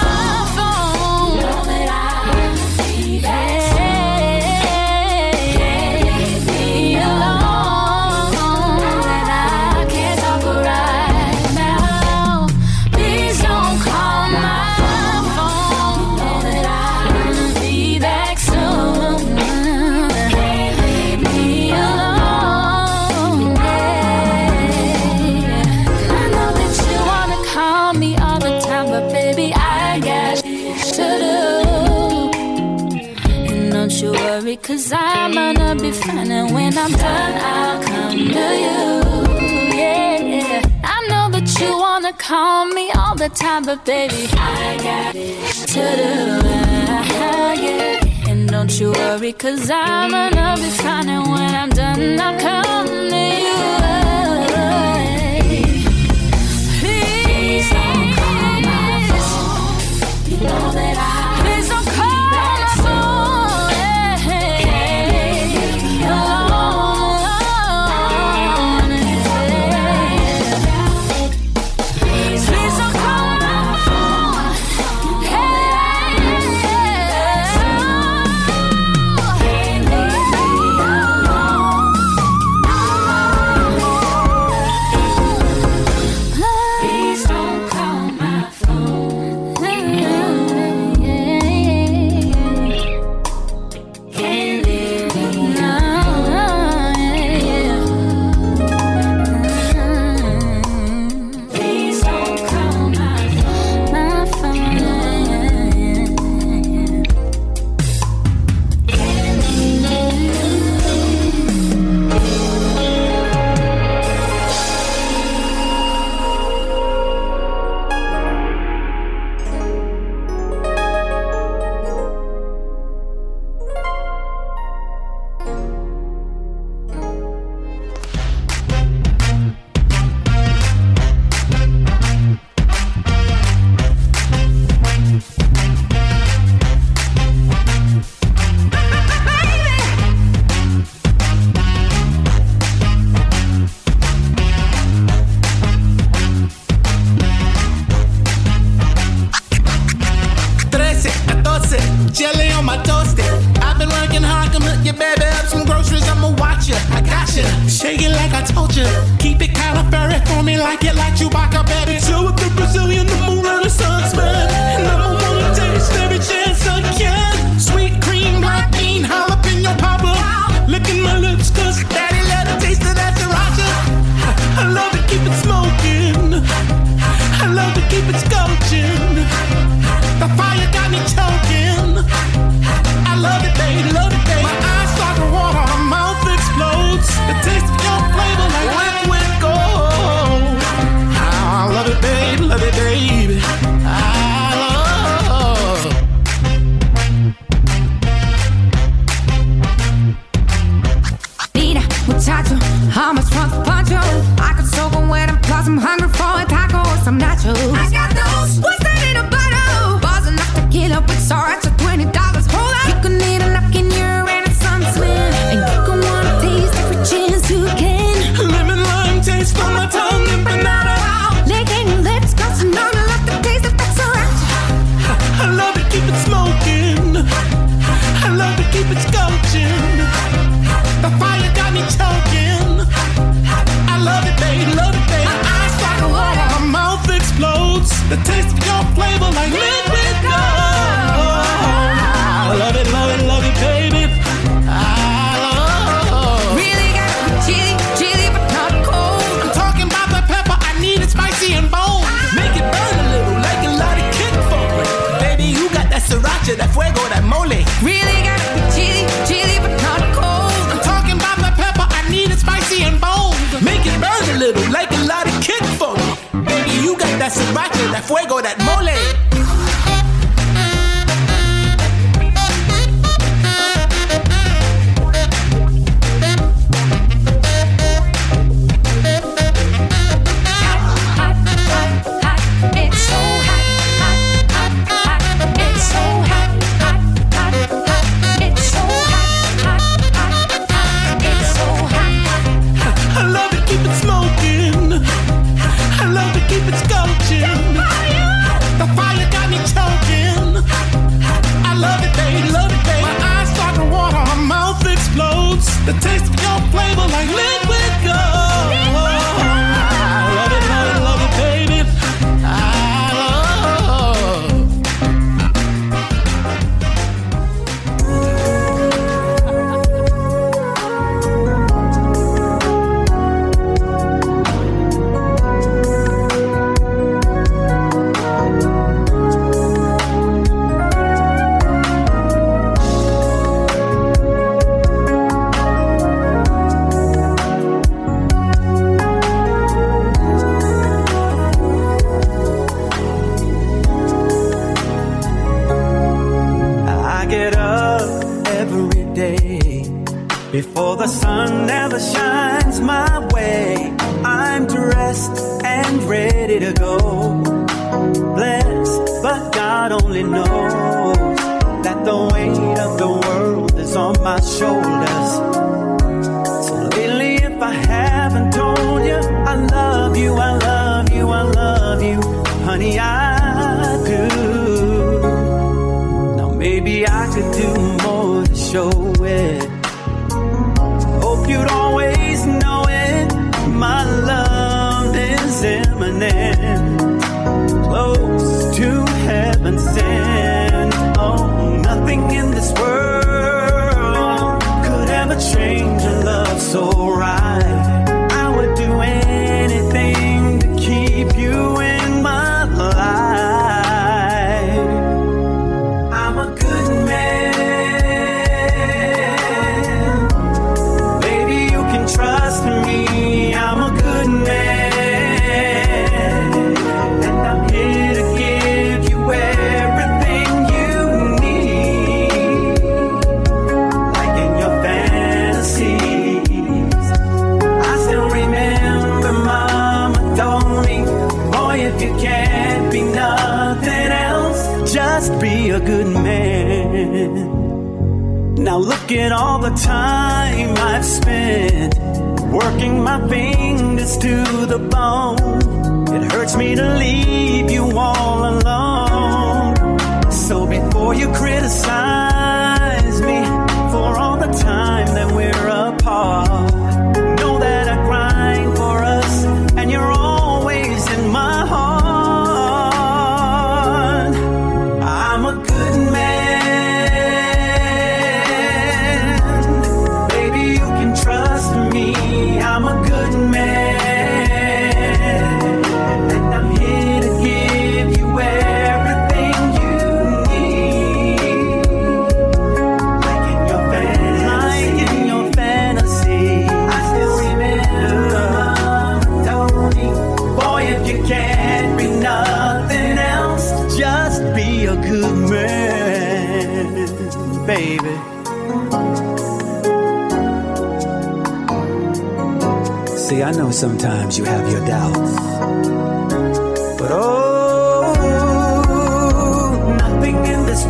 Speaker 29: 'Cause I'm gonna be fine, and when I'm done, I'll come to you. Yeah, yeah. I know that you wanna call me all the time, but baby, I got it to do. Yeah. And don't you worry, cause I'm gonna be fine, and when I'm done, I'll come to
Speaker 14: you.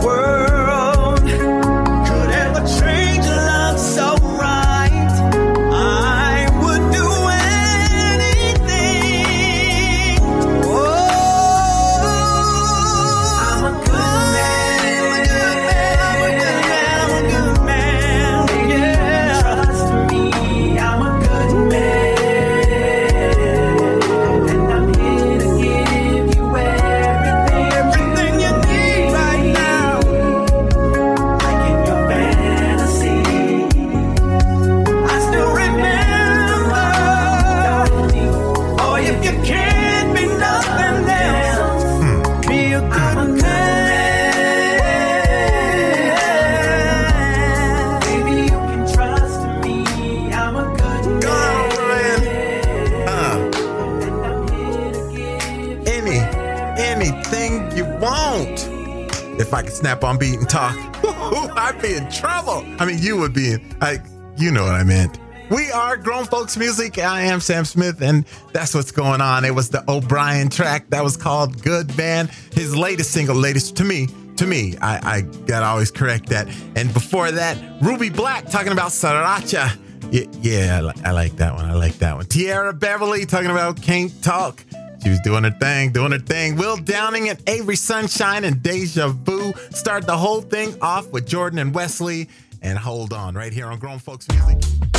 Speaker 14: world.
Speaker 5: talk, [laughs] I'd be in trouble. I mean, you would be in, like, you know what I meant. We are Grown Folks Music. I am Sam Smith, and that's what's going on. It was the O'Brien track that was called Good Man. His latest single, latest to me, to me, I, I gotta always correct that. And before that, Ruby Black talking about Sriracha. Yeah, yeah I, li- I like that one. I like that one. Tierra Beverly talking about Can't Talk. She was doing her thing, doing her thing. Will Downing and Avery Sunshine and Deja Vu start the whole thing off with Jordan and Wesley. And hold on, right here on Grown Folks Music.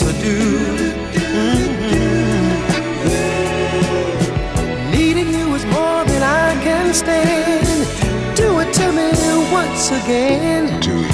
Speaker 14: yes I
Speaker 12: do. Mm-hmm. Needing you is more than I can stand. Do it to me once again.
Speaker 27: Do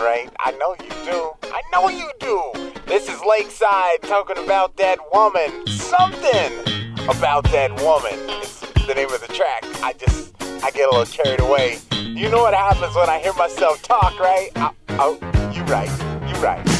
Speaker 12: right? I know you do. I know you do. This is Lakeside talking about that woman. Something about that woman. It's the name of the track. I just, I get a little carried away. You know what happens when I hear myself talk, right? I, oh, you right. You right.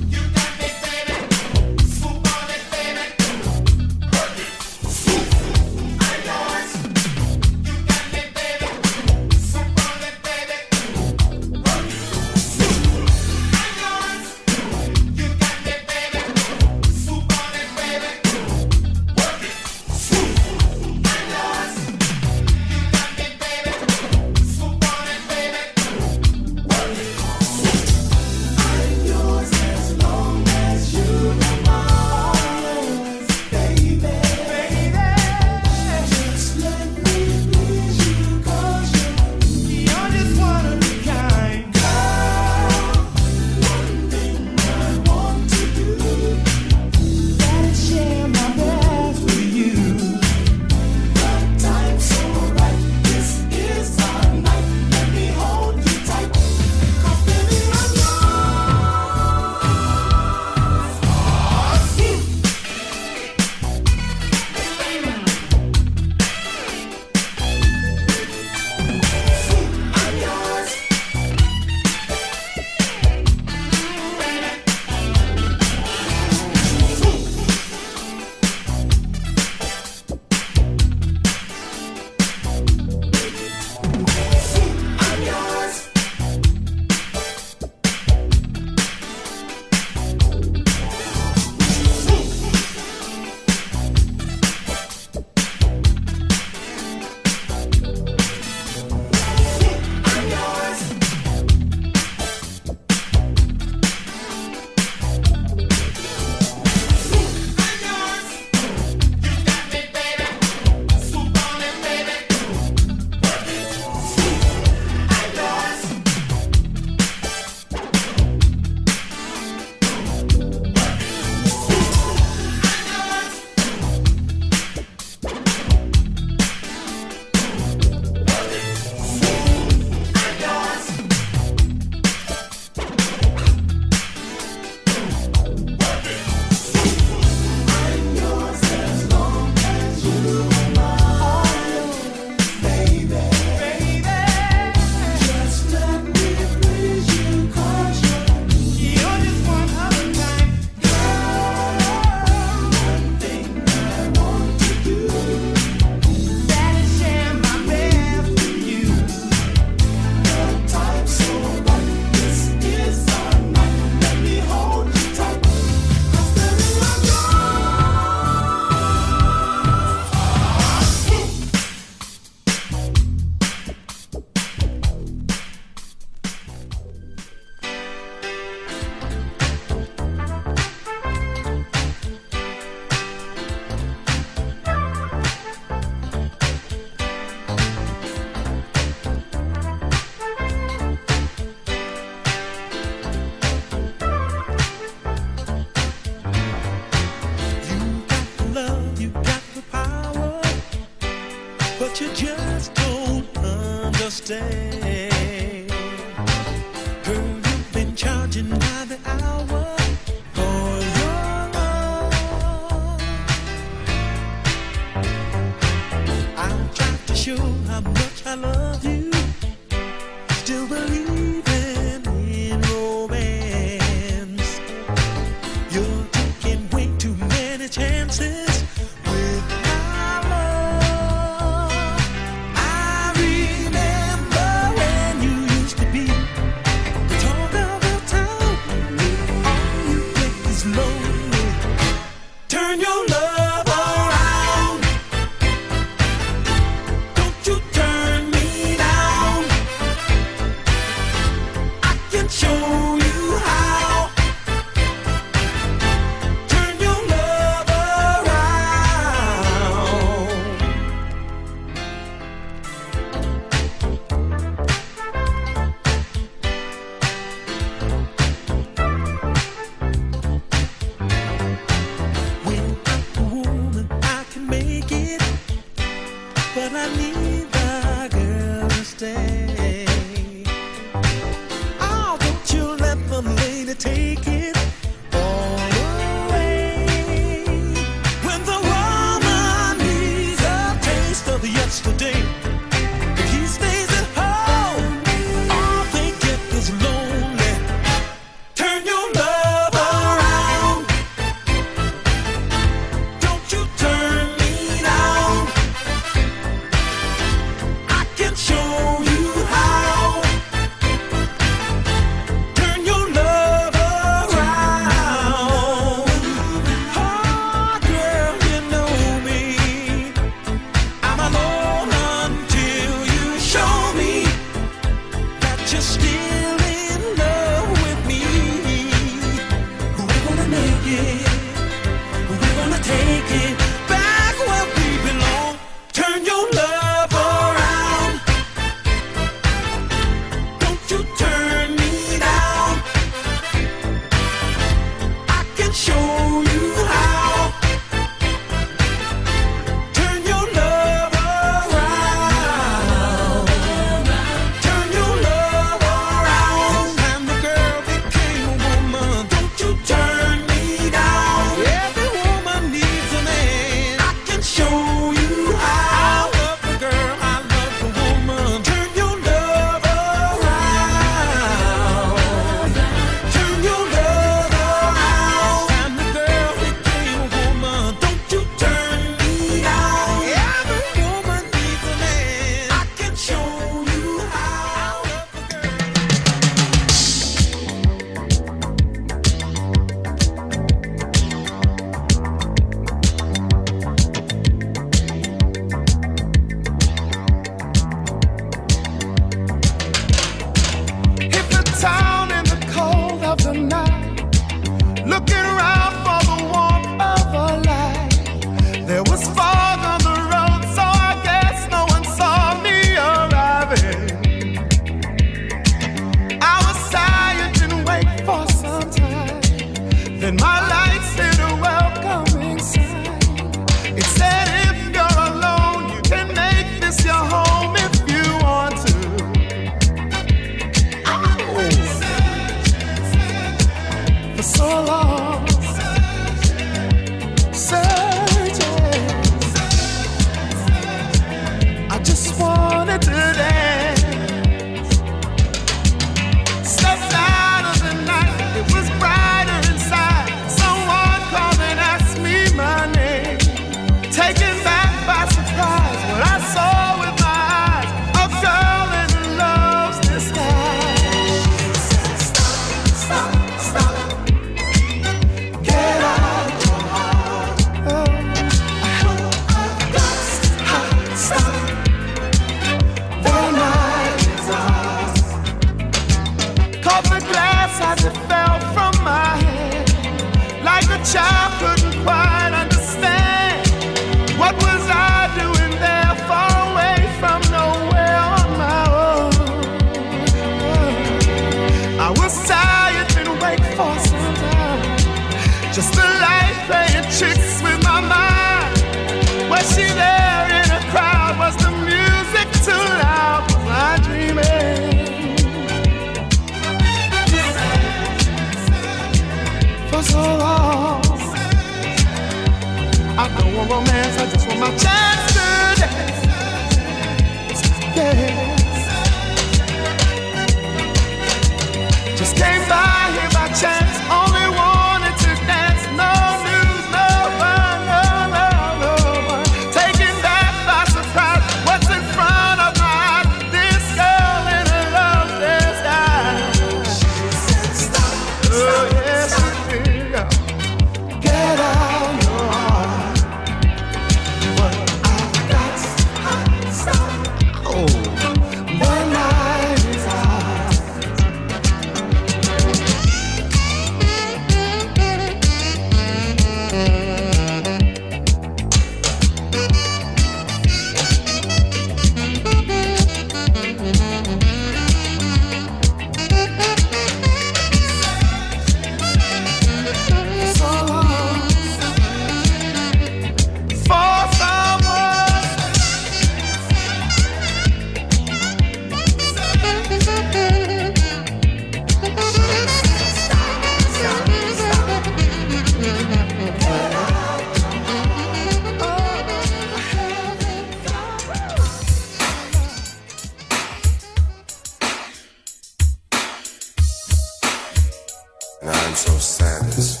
Speaker 30: So
Speaker 27: satisfied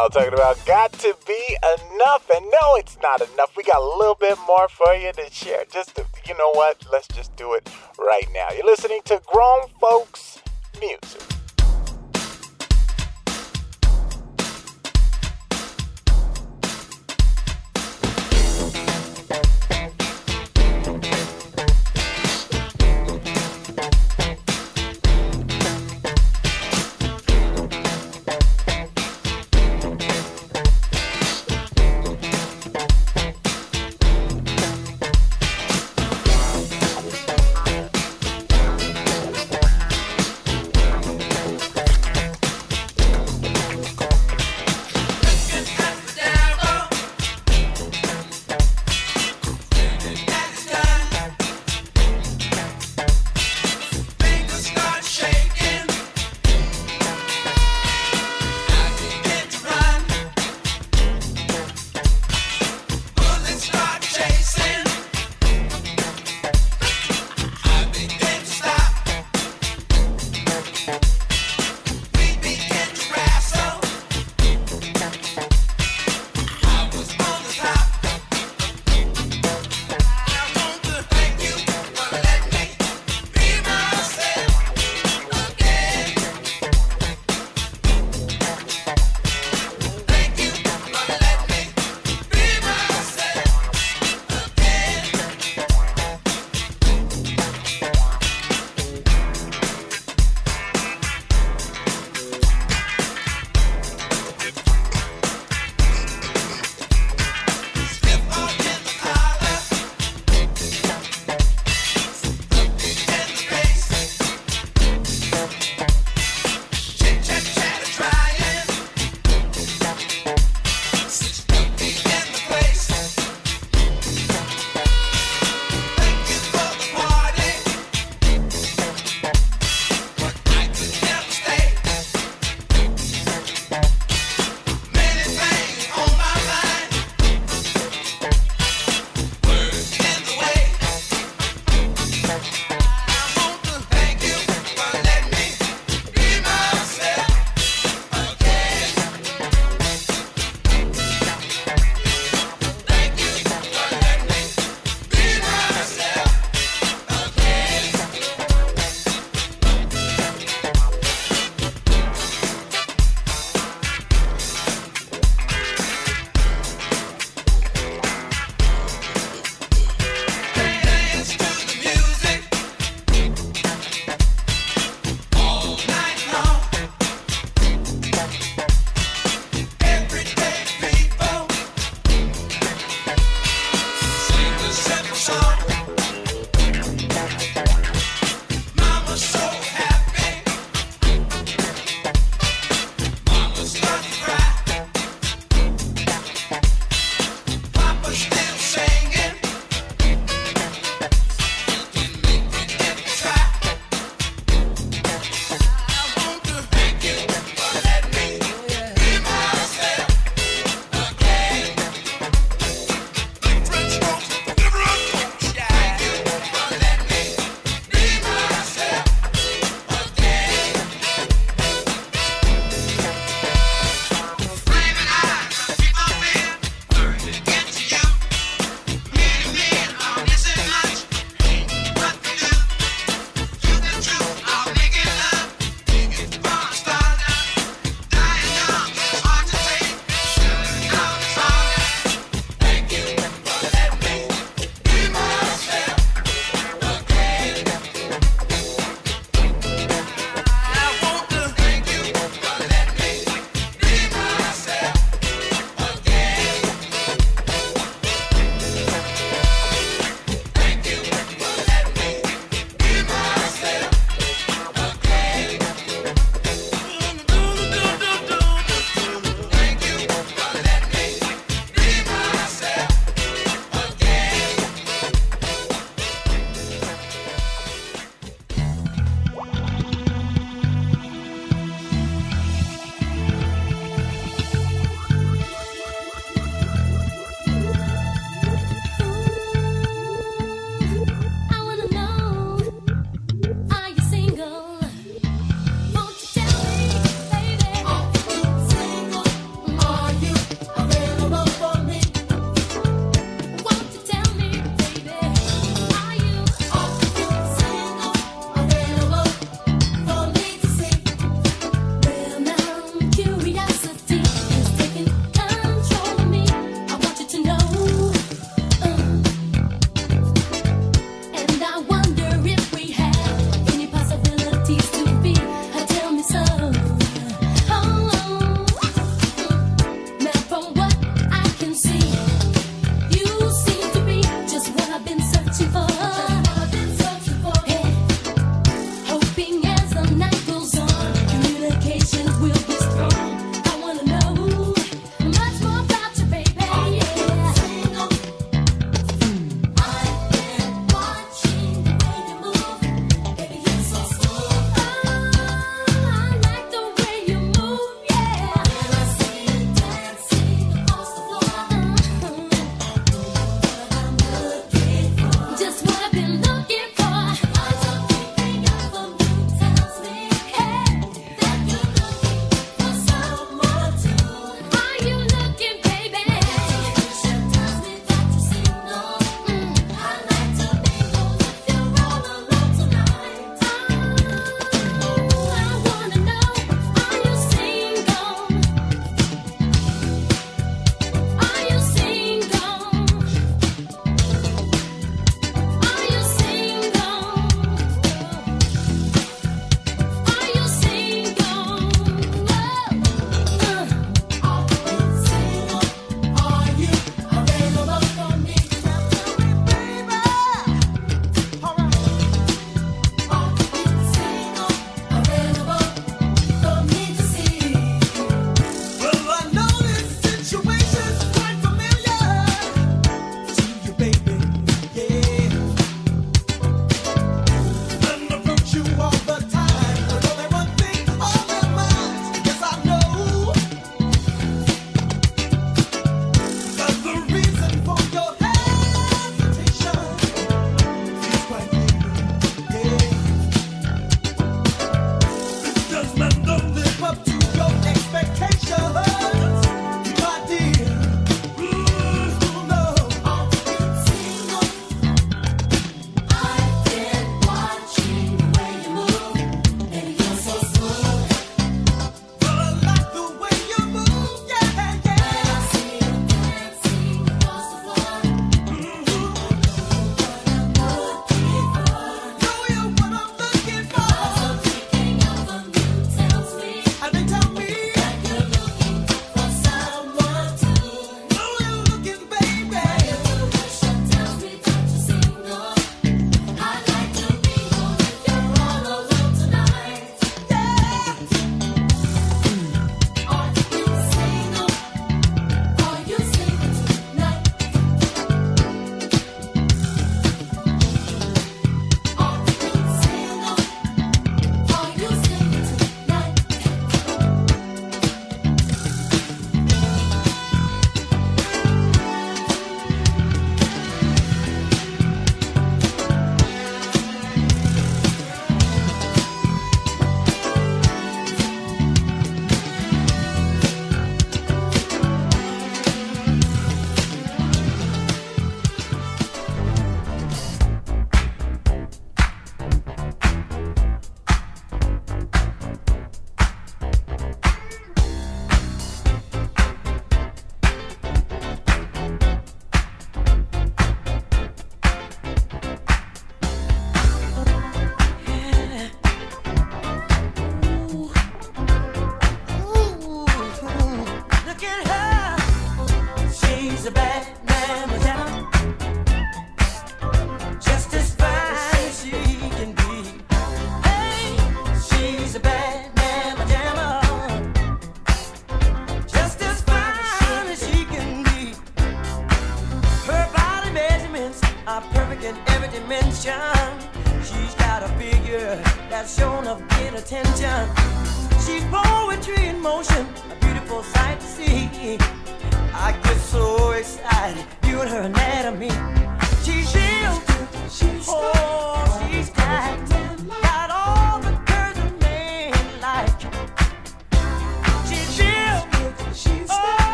Speaker 5: now talking about got to be enough. And no, it's not enough. We got a little bit more for you to share. Just, to, you know what? Let's just do it right now. You're listening to Grown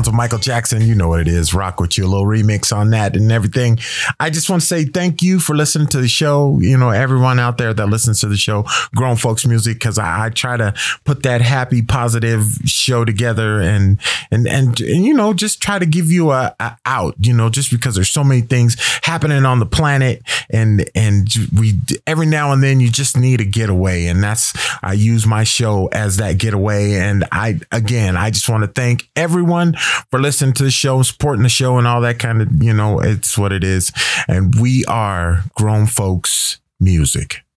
Speaker 5: Sounds of Michael Jackson. You know what it is. Rock with you. A little remix on that and everything. I just want to say thank you for listening to the show. You know, everyone out there that listens to the show, Grown Folks Music, because I, I try to put that happy, positive show together and and and, and you know, just try to give you a, a out. You know, just because there's so many things happening on the planet, and and we every now and then you just need a getaway, and that's I use my show as that getaway. And I again, I just want to thank everyone for listening to the show, supporting the show, and all that kind of you know, it's what it is. And we are grown folks music.